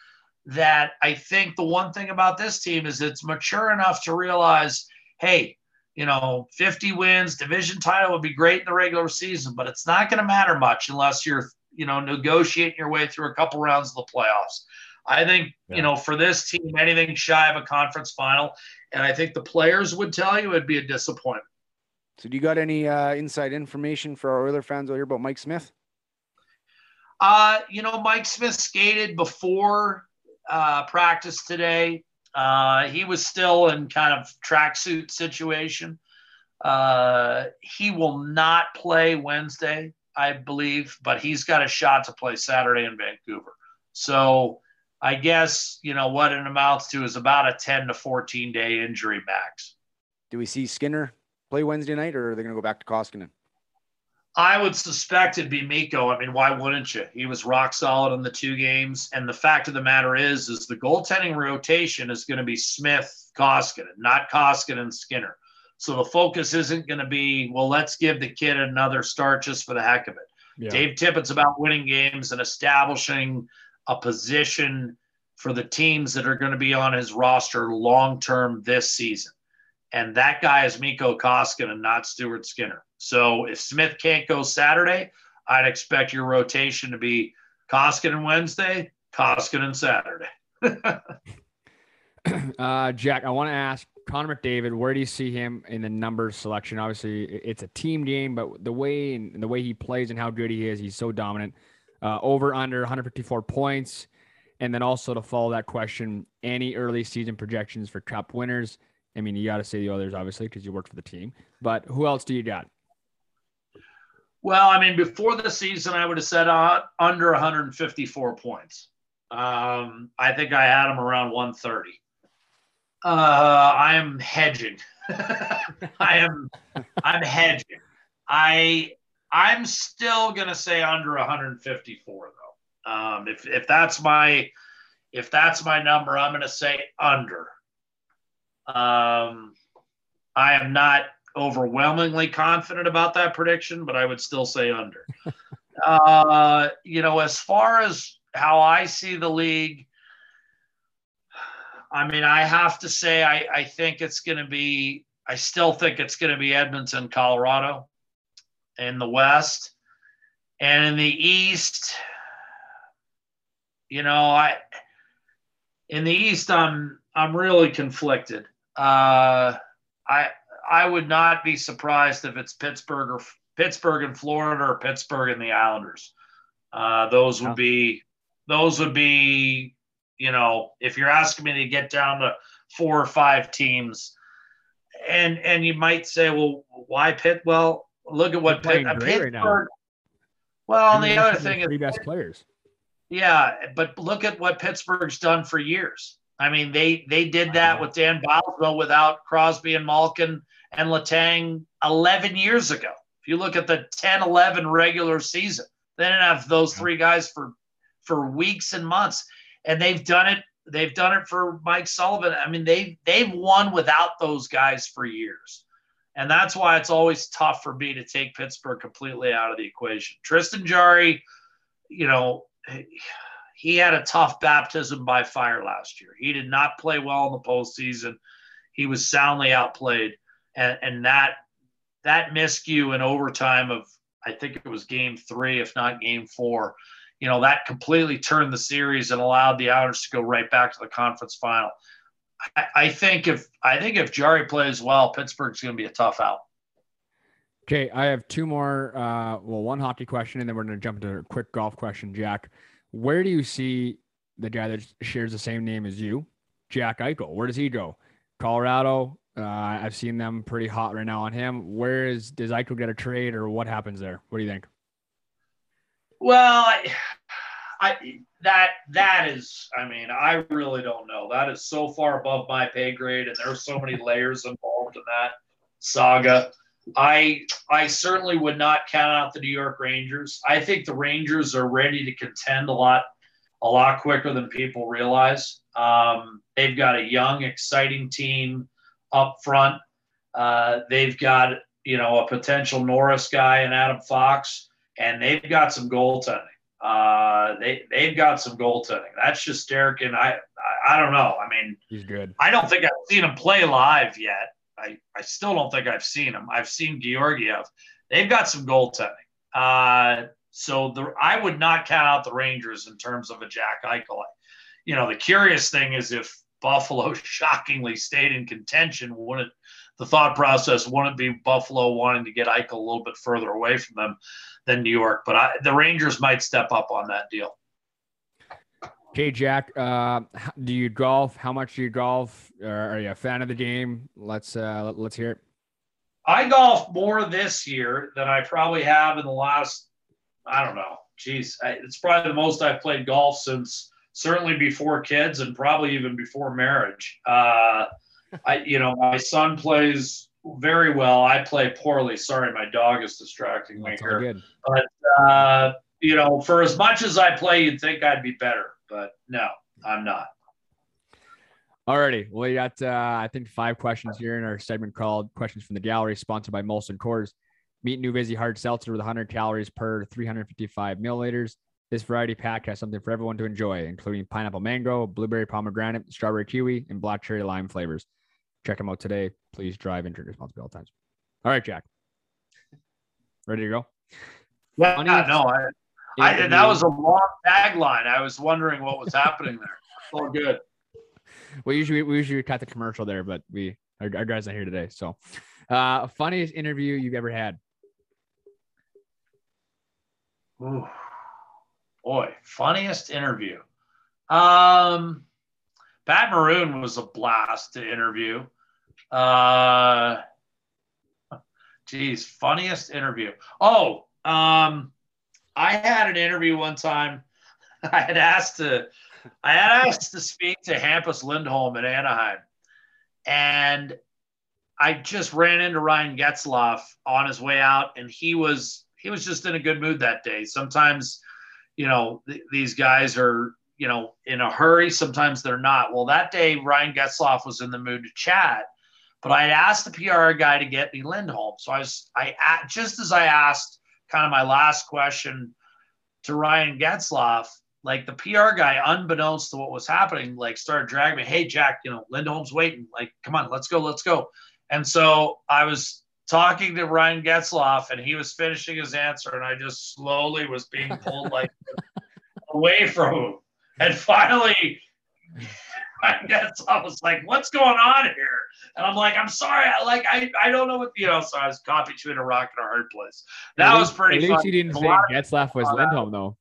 that I think the one thing about this team is it's mature enough to realize, hey, you know, 50 wins, division title would be great in the regular season, but it's not going to matter much unless you're, you know, negotiating your way through a couple rounds of the playoffs. I think, yeah. you know, for this team, anything shy of a conference final, and I think the players would tell you it'd be a disappointment. So, do you got any uh, inside information for our Oiler fans out here about Mike Smith? Uh, you know, Mike Smith skated before uh, practice today. Uh, he was still in kind of tracksuit situation. Uh, he will not play Wednesday, I believe, but he's got a shot to play Saturday in Vancouver. So I guess, you know, what it amounts to is about a 10 to 14 day injury max. Do we see Skinner play Wednesday night or are they going to go back to Koskinen? I would suspect it'd be Mikko. I mean, why wouldn't you? He was rock solid in the two games. And the fact of the matter is, is the goaltending rotation is going to be Smith, Koskinen, not Koskinen and Skinner. So the focus isn't going to be, well, let's give the kid another start just for the heck of it. Yeah. Dave Tippett's about winning games and establishing a position for the teams that are going to be on his roster long term this season. And that guy is Mikko Koskinen, and not Stuart Skinner. So if Smith can't go Saturday, I'd expect your rotation to be Koskinen Wednesday, Koskinen Saturday. uh, Jack, I want to ask Connor McDavid, where do you see him in the numbers selection? Obviously, it's a team game, but the way and the way he plays and how good he is, he's so dominant. Uh, over under 154 points, and then also to follow that question, any early season projections for Cup winners? I mean, you got to say the Oilers, obviously, because you worked for the team. But who else do you got? Well, I mean, before the season, I would have said uh, under 154 points. Um, I think I had him around 130. Uh, I am hedging. I am. I'm hedging. I. I'm still gonna say under 154 though. Um, if if that's my if that's my number, I'm gonna say under. Um, I am not overwhelmingly confident about that prediction, but I would still say under. uh, you know, as far as how I see the league, I mean, I have to say, I, I think it's going to be, I still think it's going to be Edmonton, Colorado in the West. And in the East, you know, I, in the East, I'm, I'm really conflicted. Uh, I, I would not be surprised if it's Pittsburgh or Pittsburgh and Florida or Pittsburgh and the Islanders. Uh, those would be those would be you know if you're asking me to get down to four or five teams, and and you might say, well, why Pitt? Well, look at what Pitt, uh, Pittsburgh. Right well, the other thing is best players. Yeah, but look at what Pittsburgh's done for years. I mean, they they did that with Dan Bylsma without Crosby and Malkin and Letang 11 years ago. If you look at the 10 11 regular season, they didn't have those three guys for for weeks and months. And they've done it. They've done it for Mike Sullivan. I mean, they they've won without those guys for years. And that's why it's always tough for me to take Pittsburgh completely out of the equation. Tristan Jarry, you know, he had a tough baptism by fire last year. He did not play well in the postseason. He was soundly outplayed and, and that that miscue in overtime of I think it was game three, if not game four, you know, that completely turned the series and allowed the Islanders to go right back to the conference final. I, I think if I think if Jarry plays well, Pittsburgh's going to be a tough out. Okay, I have two more. Uh, well, one hockey question, and then we're going to jump into a quick golf question. Jack, where do you see the guy that shares the same name as you, Jack Eichel? Where does he go? Colorado, uh, I've seen them pretty hot right now on him. Where is does Eichel get a trade, or what happens there? What do you think? Well, I, I that that is, I mean, I really don't know. That is so far above my pay grade, and there's so many layers involved in that saga. I I certainly would not count out the New York Rangers. I think the Rangers are ready to contend a lot a lot quicker than people realize. Um, they've got a young, exciting team up front. Uh, they've got you know a potential Norris guy and Adam Fox, and they've got some goaltending. Uh, they they've got some goaltending. That's just Derek and I, I. I don't know. I mean, he's good. I don't think I've seen him play live yet. I, I still don't think I've seen him. I've seen Georgiev. They've got some goaltending. Uh, so the I would not count out the Rangers in terms of a Jack Eichel. You know, the curious thing is if Buffalo shockingly stayed in contention, wouldn't the thought process wouldn't be Buffalo wanting to get Eichel a little bit further away from them than New York? But I, the Rangers might step up on that deal. Okay, Jack. Uh, do you golf? How much do you golf? are you a fan of the game? Let's uh, let's hear it. I golf more this year than I probably have in the last. I don't know. Geez, I, it's probably the most I've played golf since certainly before kids and probably even before marriage. Uh, I, you know, my son plays very well. I play poorly. Sorry, my dog is distracting me here. But uh, you know, for as much as I play, you'd think I'd be better but no, I'm not. Alrighty. Well, we got, uh, I think, five questions here in our segment called Questions from the Gallery, sponsored by Molson Coors. Meet New Vizzy Hard Seltzer with 100 calories per 355 milliliters. This variety pack has something for everyone to enjoy, including pineapple mango, blueberry pomegranate, strawberry kiwi, and black cherry lime flavors. Check them out today. Please drive and drink responsibly all times. All right, Jack. Ready to go? Yeah, no, I, I, that was a long tagline. I was wondering what was happening there. all good. We usually we usually cut the commercial there, but we our, our guys not here today. So, uh, funniest interview you've ever had? Ooh, boy, funniest interview. Um, Pat Maroon was a blast to interview. Uh, geez, funniest interview. Oh, um, I had an interview one time. I had asked to, I had asked to speak to Hampus Lindholm in Anaheim, and I just ran into Ryan Getzlaf on his way out, and he was he was just in a good mood that day. Sometimes, you know, th- these guys are you know in a hurry. Sometimes they're not. Well, that day Ryan Getzlaf was in the mood to chat, but I had asked the PR guy to get me Lindholm. So I was I just as I asked kind of my last question to Ryan Getzlaf, like the PR guy, unbeknownst to what was happening, like started dragging me, hey, Jack, you know, Lindholm's waiting. Like, come on, let's go, let's go. And so I was talking to Ryan Getzlaf and he was finishing his answer, and I just slowly was being pulled like away from him. And finally, I guess I was like, "What's going on here?" And I'm like, "I'm sorry, I, like I, I don't know what you know." So I was caught between a rock and a hard place. That at was pretty. At least you didn't say Getzlaf was Lindholm though.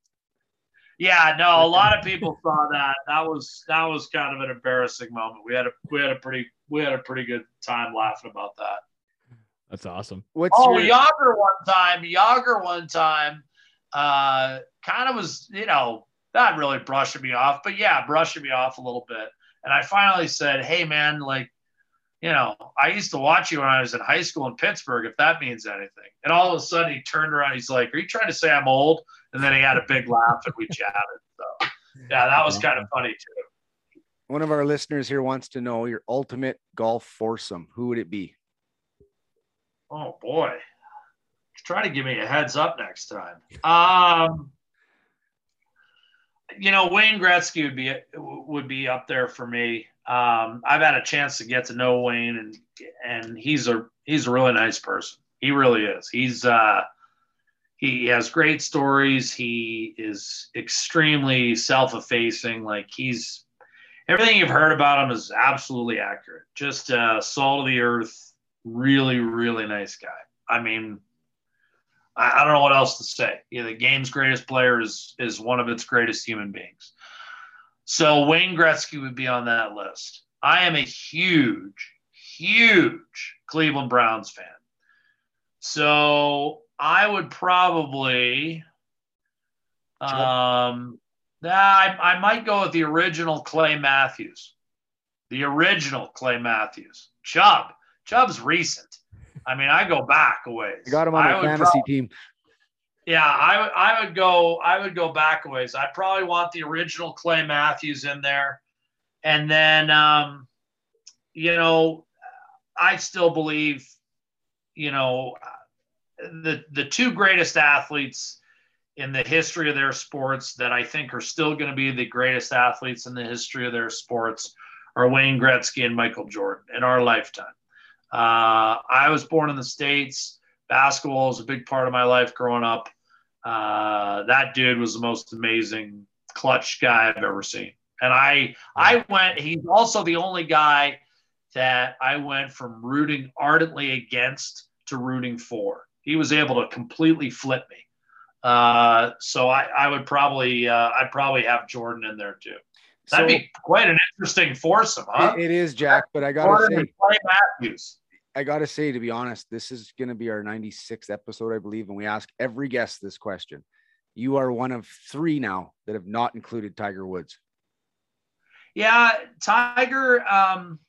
Yeah, no, a lot of people saw that. That was that was kind of an embarrassing moment. We had a we had a pretty we had a pretty good time laughing about that. That's awesome. What's oh, your... Jagr one time, Jagr one time, uh, kind of was you know not really brushing me off, but yeah, brushing me off a little bit. And I finally said, Hey, man, like, you know, I used to watch you when I was in high school in Pittsburgh, if that means anything. And all of a sudden he turned around. He's like, Are you trying to say I'm old? And then he had a big laugh and we chatted. So, yeah, that was kind of funny too. One of our listeners here wants to know your ultimate golf foursome. Who would it be? Oh, boy. Try to give me a heads up next time. Um, you know, Wayne Gretzky would be would be up there for me. Um, I've had a chance to get to know Wayne, and and he's a he's a really nice person. He really is. He's uh, he has great stories. He is extremely self-effacing. Like he's everything you've heard about him is absolutely accurate. Just uh, salt of the earth, really really nice guy. I mean, I, I don't know what else to say. Yeah, the game's greatest player is is one of its greatest human beings. So Wayne Gretzky would be on that list. I am a huge, huge Cleveland Browns fan. So I would probably um I, I might go with the original Clay Matthews. The original Clay Matthews. Chubb. Chubb's recent. I mean, I go back a ways. I got him on I my fantasy team. Yeah, I would I would go I would go back a ways. I probably want the original Clay Matthews in there, and then um, you know, I still believe, you know, the the two greatest athletes in the history of their sports that I think are still going to be the greatest athletes in the history of their sports are Wayne Gretzky and Michael Jordan in our lifetime. Uh, I was born in the states. Basketball was a big part of my life growing up. Uh, that dude was the most amazing clutch guy I've ever seen. And I I went. He's also the only guy that I went from rooting ardently against to rooting for. He was able to completely flip me. Uh, so I, I would probably uh, I'd probably have Jordan in there too. That'd So- be quite an interesting foursome, huh? It- it is Jack, but I gotta Jordan say, Matthews. I gotta say, to be honest, this is gonna be our 96th episode, I believe, and we ask every guest this question. You are one of three now that have not included Tiger Woods. Yeah, Tiger. Um,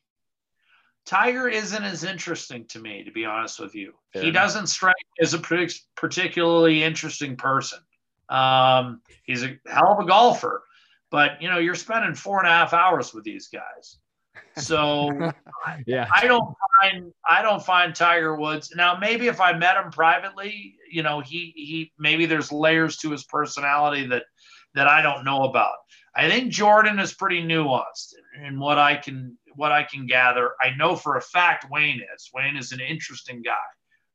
Tiger isn't as interesting to me, to be honest with you. Fair he enough. doesn't strike as a particularly interesting person. Um, he's a hell of a golfer, but you know, you're spending four and a half hours with these guys. So Yeah. I don't find I don't find Tiger Woods now. Maybe if I met him privately, you know, he he maybe there's layers to his personality that that I don't know about. I think Jordan is pretty nuanced in what I can what I can gather. I know for a fact Wayne is. Wayne is an interesting guy.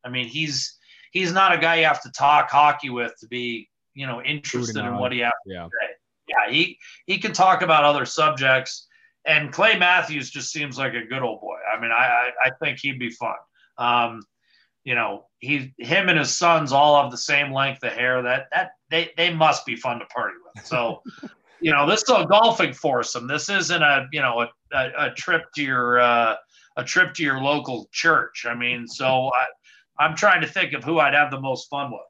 I mean, he's he's not a guy you have to talk hockey with to be you know interested in what he has Yeah. Yeah, he he can talk about other subjects. And Clay Matthews just seems like a good old boy. I mean, I I, I think he'd be fun. Um, you know, he him and his sons all have the same length of hair. That that they they must be fun to party with. So, you know, this is a golfing foursome. This isn't a you know a, a, a trip to your uh, a trip to your local church. I mean, so I I'm trying to think of who I'd have the most fun with.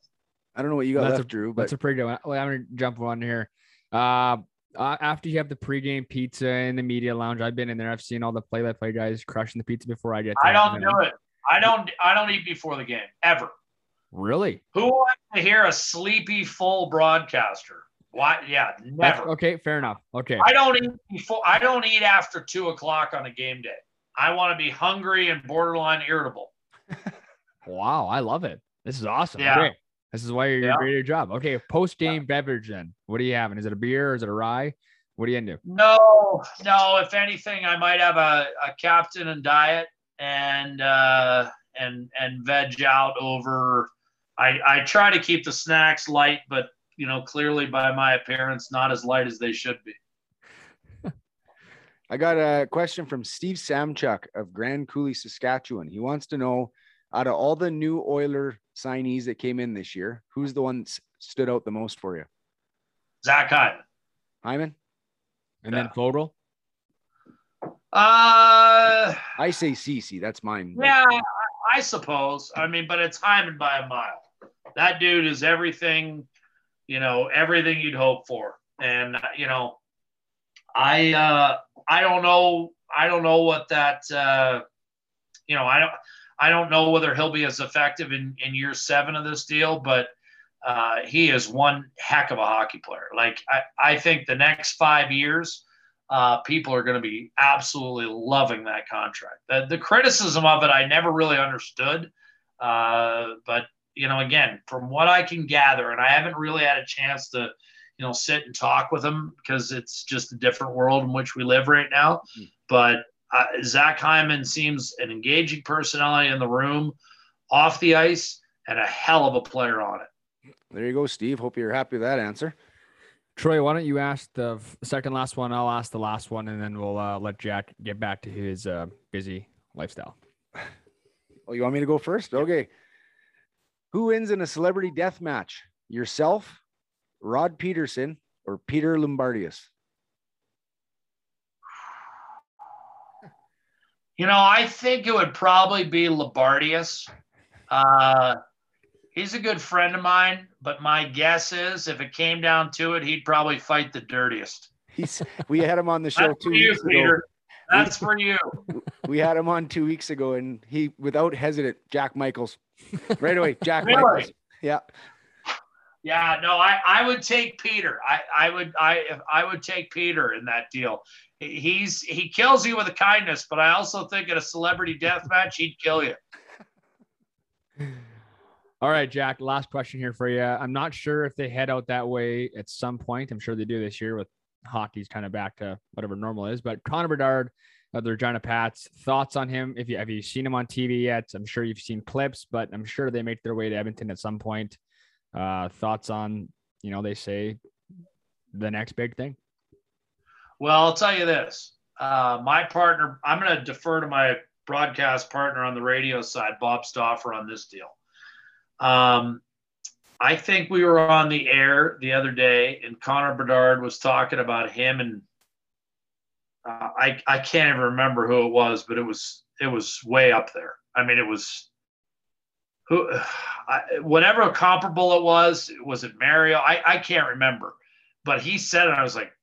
I don't know what you got That's left, Drew, but That's a pretty good one. Wait, I'm gonna jump on here. Uh, uh, after you have the pregame pizza in the media lounge, I've been in there. I've seen all the play-by-play guys crushing the pizza before I get. To I don't do it. I don't I don't eat before the game ever. Really? Who wants to hear a sleepy full broadcaster? Why? Yeah, That's- never. okay, fair enough. Okay. I don't eat before. I don't eat after two o'clock on a game day. I want to be hungry and borderline irritable. Wow, I love it. This is awesome. Yeah. Okay. This is why you're, you're Yeah. great at your job. Okay, post game beverage then. What are you having? Is it a beer or is it a rye? What are you into? No, no. If anything, I might have a, a captain and diet and uh, and and veg out over. I I try to keep the snacks light, but you know, clearly by my appearance, not as light as they should be. I got a question from Steve Samchuk of Grand Coulee, Saskatchewan. He wants to know out of all the new Oiler signees that came in this year, who's the one that stood out the most for you? Zach Hyman. Hyman? And then Yeah. Foegele? Uh, I say Ceci. That's mine. yeah, I, I suppose. I mean, but it's Hyman by a mile. That dude is everything, you know, everything you'd hope for. And uh, you know, I uh, I don't know. I don't know what that. Uh, you know, I don't. I don't know whether he'll be as effective in in year seven of this deal, but uh, he is one heck of a hockey player. Like I, I think the next five years, uh, people are going to be absolutely loving that contract. The, the criticism of it, I never really understood. Uh, but, you know, again, from what I can gather, and I haven't really had a chance to, you know, sit and talk with him because it's just a different world in which we live right now. Hmm. But uh, Zach Hyman seems an engaging personality in the room, off the ice, and a hell of a player on it. There you go, Steve. Hope you're happy with that answer. Troy, why don't you ask the second last one? I'll ask the last one, and then we'll uh, let Jack get back to his uh, busy lifestyle. Oh, you want me to go first? Okay. Who wins in a celebrity death match? Yourself, Rod Pedersen, or Peter Loubardias? You know, I think it would probably be Loubardias. Uh, he's a good friend of mine, but my guess is if it came down to it, he'd probably fight the dirtiest. He's we had him on the show That's two for you, weeks ago. Peter. That's for you. we had him on two weeks ago, and he, without hesitant, Jack Michaels, right away. Jack Really? Michaels. Yeah. Yeah, no, I, I would take Peter. I, I would I I would take Peter in that deal. He- He's he kills you with a kindness, but I also think in a celebrity death match he'd kill you. All right, Jack. Last question here for you. I'm not sure if they head out that way at some point. I'm sure they do this year with hockey's kind of back to whatever normal is. But Connor Bedard of the Regina Pats, thoughts on him? If you have you seen him on TV yet? I'm sure you've seen clips, but I'm sure they make their way to Edmonton at some point. Uh, thoughts on you know they say the next big thing. Well, I'll tell you this. Uh, my partner, I'm going to defer to my broadcast partner on the radio side, Bob Stauffer, on this deal. Um, I think we were on the air the other day, and Connor Bedard was talking about him, and uh, I I can't even remember who it was, but it was it was way up there. I mean, it was who, I, whatever comparable it was. Was it Mario? I I can't remember, but he said it. I was like,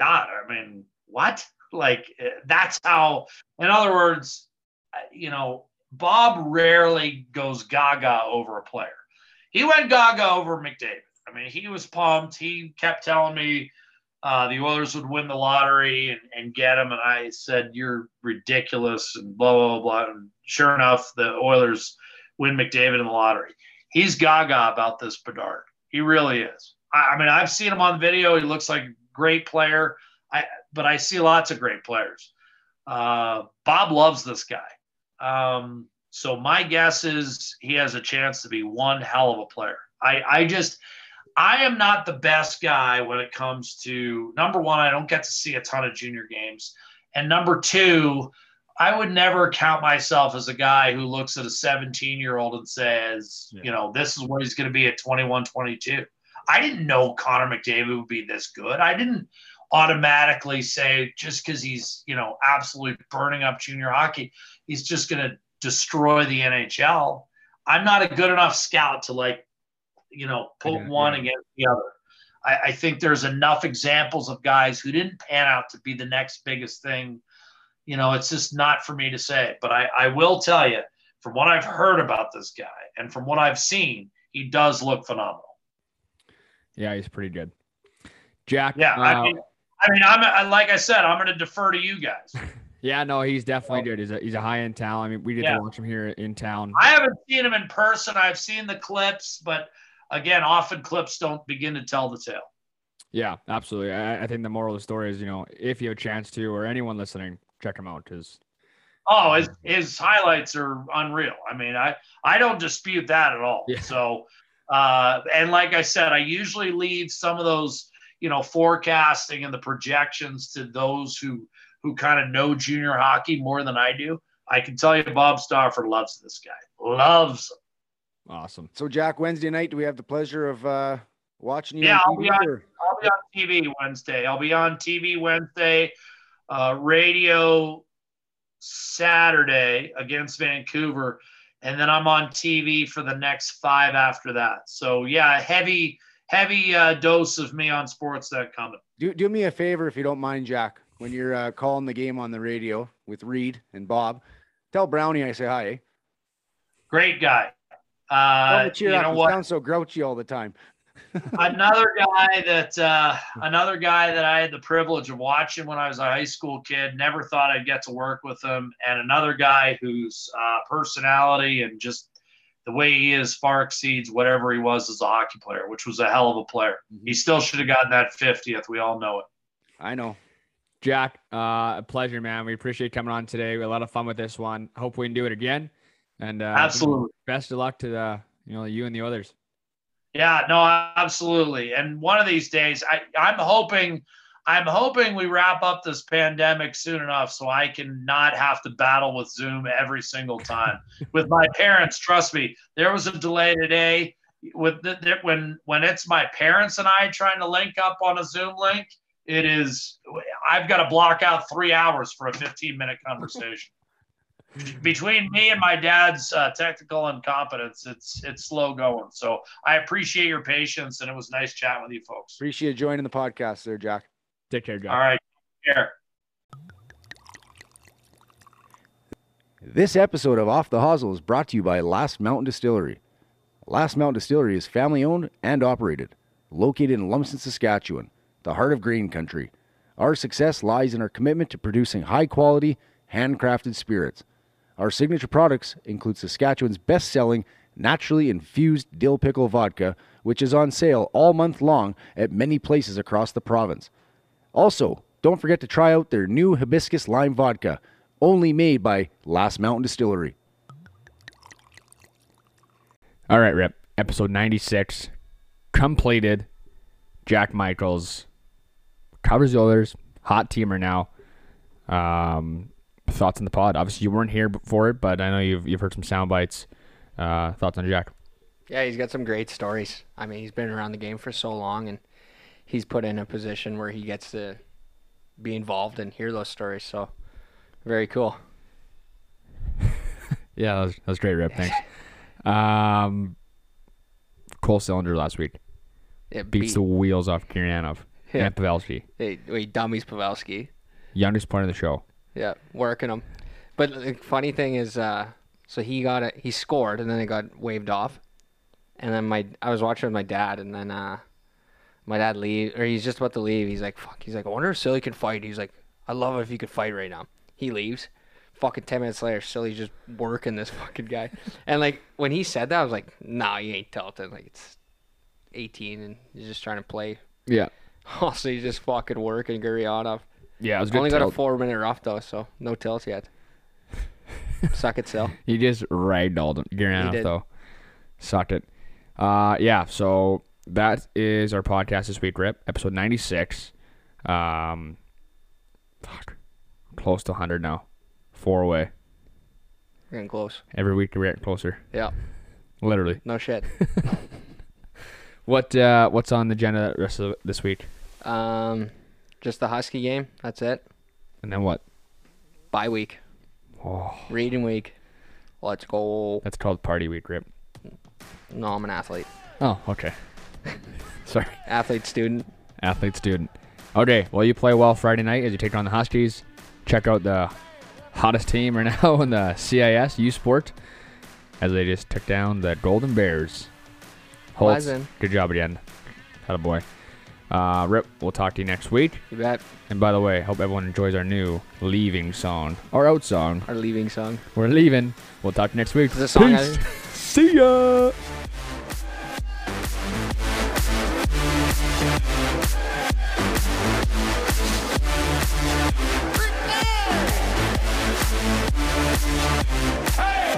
God, I mean, what? Like eh, that's how. In other words, uh, you know, Bob rarely goes gaga over a player. He went gaga over McDavid. I mean, he was pumped. He kept telling me uh, the Oilers would win the lottery and, and get him, and I said, "You're ridiculous," and blah blah blah. And sure enough, the Oilers win McDavid in the lottery. He's gaga about this Bedard. He really is. I, I mean, I've seen him on video. He looks like great player. I but I see lots of great players. Uh, Bob loves this guy. Um, so my guess is he has a chance to be one hell of a player. I, I just, I am not the best guy when it comes to number one, I don't get to see a ton of junior games. And number two, I would never count myself as a guy who looks at a 17 year old and says, Yeah. you know, this is what he's going to be at 21, 22. I didn't know Connor McDavid would be this good. I didn't automatically say just because he's, you know, absolutely burning up junior hockey, he's just going to destroy the NHL. I'm not a good enough scout to like, you know, put one yeah. against the other. I, I think there's enough examples of guys who didn't pan out to be the next biggest thing. You know, it's just not for me to say. But I, I will tell you, from what I've heard about this guy and from what I've seen, he does look phenomenal. Yeah, he's pretty good. Jack. Yeah, uh, I mean, I mean, I'm I- like I said, I'm going to defer to you guys. yeah, no, he's definitely good. He's a he's a high end talent. I mean, we get Yeah. to watch him here in town. I haven't seen him in person. I've seen the clips, but again, often clips don't begin to tell the tale. Yeah, absolutely. I, I think the moral of the story is, you know, if you have a chance to, or anyone listening, check him out. Because Oh, his his highlights are unreal. I mean, I I don't dispute that at all. Yeah. So, uh, and like I said, I usually leave some of those, you know, forecasting and the projections to those who who kind of know junior hockey more than I do. I can tell you, Bob Stauffer loves this guy. Loves. him. awesome. So, Jack, Wednesday night, do we have the pleasure of uh, watching you? Yeah, I'll be on- I'll be on TV Wednesday. I'll be on TV Wednesday, uh, radio Saturday against Vancouver, and then I'm on TV for the next five after that. So yeah, heavy, heavy uh, dose of me on Sportsnet coming. Do, do me a favor if you don't mind, Jack, when you're uh, calling the game on the radio with Reed and Bob, tell Brownie I say hi. Eh? Great guy. Uh, him to cheer you know what? sounds so grouchy all the time. Another guy that uh, another guy that I had the privilege of watching when I was a high school kid. Never thought I'd get to work with him, and another guy whose uh, personality and just the way he is far exceeds whatever he was as a hockey player, which was a hell of a player. He still should have gotten that 50th. We all know it. I know. Jack, uh, a pleasure, man. We appreciate coming on today. We had a lot of fun with this one. Hope we can do it again. And uh, Absolutely. best of luck to the, you know, you and the Oilers. Yeah, no, absolutely. And one of these days, I, I'm hoping, I'm hoping we wrap up this pandemic soon enough so I can not have to battle with Zoom every single time. with my parents, trust me, there was a delay today. With the, the- when when it's my parents and I trying to link up on a Zoom link, it is I've got to block out three hours for a 15 minute conversation. Between me and my dad's uh, technical incompetence, it's it's slow going. So I appreciate your patience, and it was nice chatting with you folks. Appreciate you joining the podcast there, Jack. Take care, Jack. All right, take care. This episode of Off the Hosel is brought to you by Last Mountain Distillery. Last Mountain Distillery is family owned and operated, located in Lumsden, Saskatchewan, the heart of grain country. Our success lies in our commitment to producing high quality, handcrafted spirits. Our signature products include Saskatchewan's best selling naturally infused dill pickle vodka, which is on sale all month long at many places across the province. Also, don't forget to try out their new hibiscus lime vodka, only made by Last Mountain Distillery. All right, Rip. Episode 96. Completed. Jack Michaels covers the Oilers. Hot team teamer now. Um, thoughts on the pod? Obviously, you weren't here for it, but I know you've you've heard some sound bites. Uh, thoughts on Jack? Yeah, he's got some great stories. I mean, he's been around the game for so long, and he's put in a position where he gets to be involved and hear those stories. So, very cool. Yeah, that was, that was great, Rip. Thanks. Um, Cole Sillinger last week It beats beat- the wheels off Gurianov Yeah. and Pavelski. Hey, wait, dummies Pavelski. Youngest point of the show. Yeah, working him. But the funny thing is, uh, so he got it. He scored, and then it got waved off. And then my, I was watching with my dad, and then uh, my dad leave, or he's just about to leave. He's like, "Fuck." He's like, "I wonder if Silly can fight." He's like, "I love it if he could fight right now." He leaves. Fucking ten minutes later, Silly's just working this fucking guy. And like when he said that, I was like, "Nah, you ain't tilting. Like it's 18, and he's just trying to play." Yeah. Also, he's just fucking working Gurianov. Yeah, it was good. Only got a four minute rough though, so no tilt yet. Suck it, still. He just ragdolled him. Did. though. Sucked it. Uh, yeah, so that is our podcast this week, Rip. Episode 96. Um, fuck. Close to 100 now. Four away. Getting close. Every week we're getting closer. Yeah, Literally. no shit. What uh, What's on the agenda the rest of this week? um, just the Husky game. That's it. And then what? Bye week. Oh, Reading week. Let's go. that's called party week, Rip. No, I'm an athlete. Oh, okay. Sorry. Athlete student. athlete student. Okay, well, you play well Friday night as you take on the Huskies. Check out the hottest team right now in the CIS U Sport as they just took down the Golden Bears. Holtz, Pleasant. good job again. Had a boy. Uh, Rip, we'll talk to you next week. You bet. And by the way, hope everyone enjoys our new leaving song, our out song. Our leaving song. We're leaving. We'll talk to you next week. Song Peace. See ya. Hey!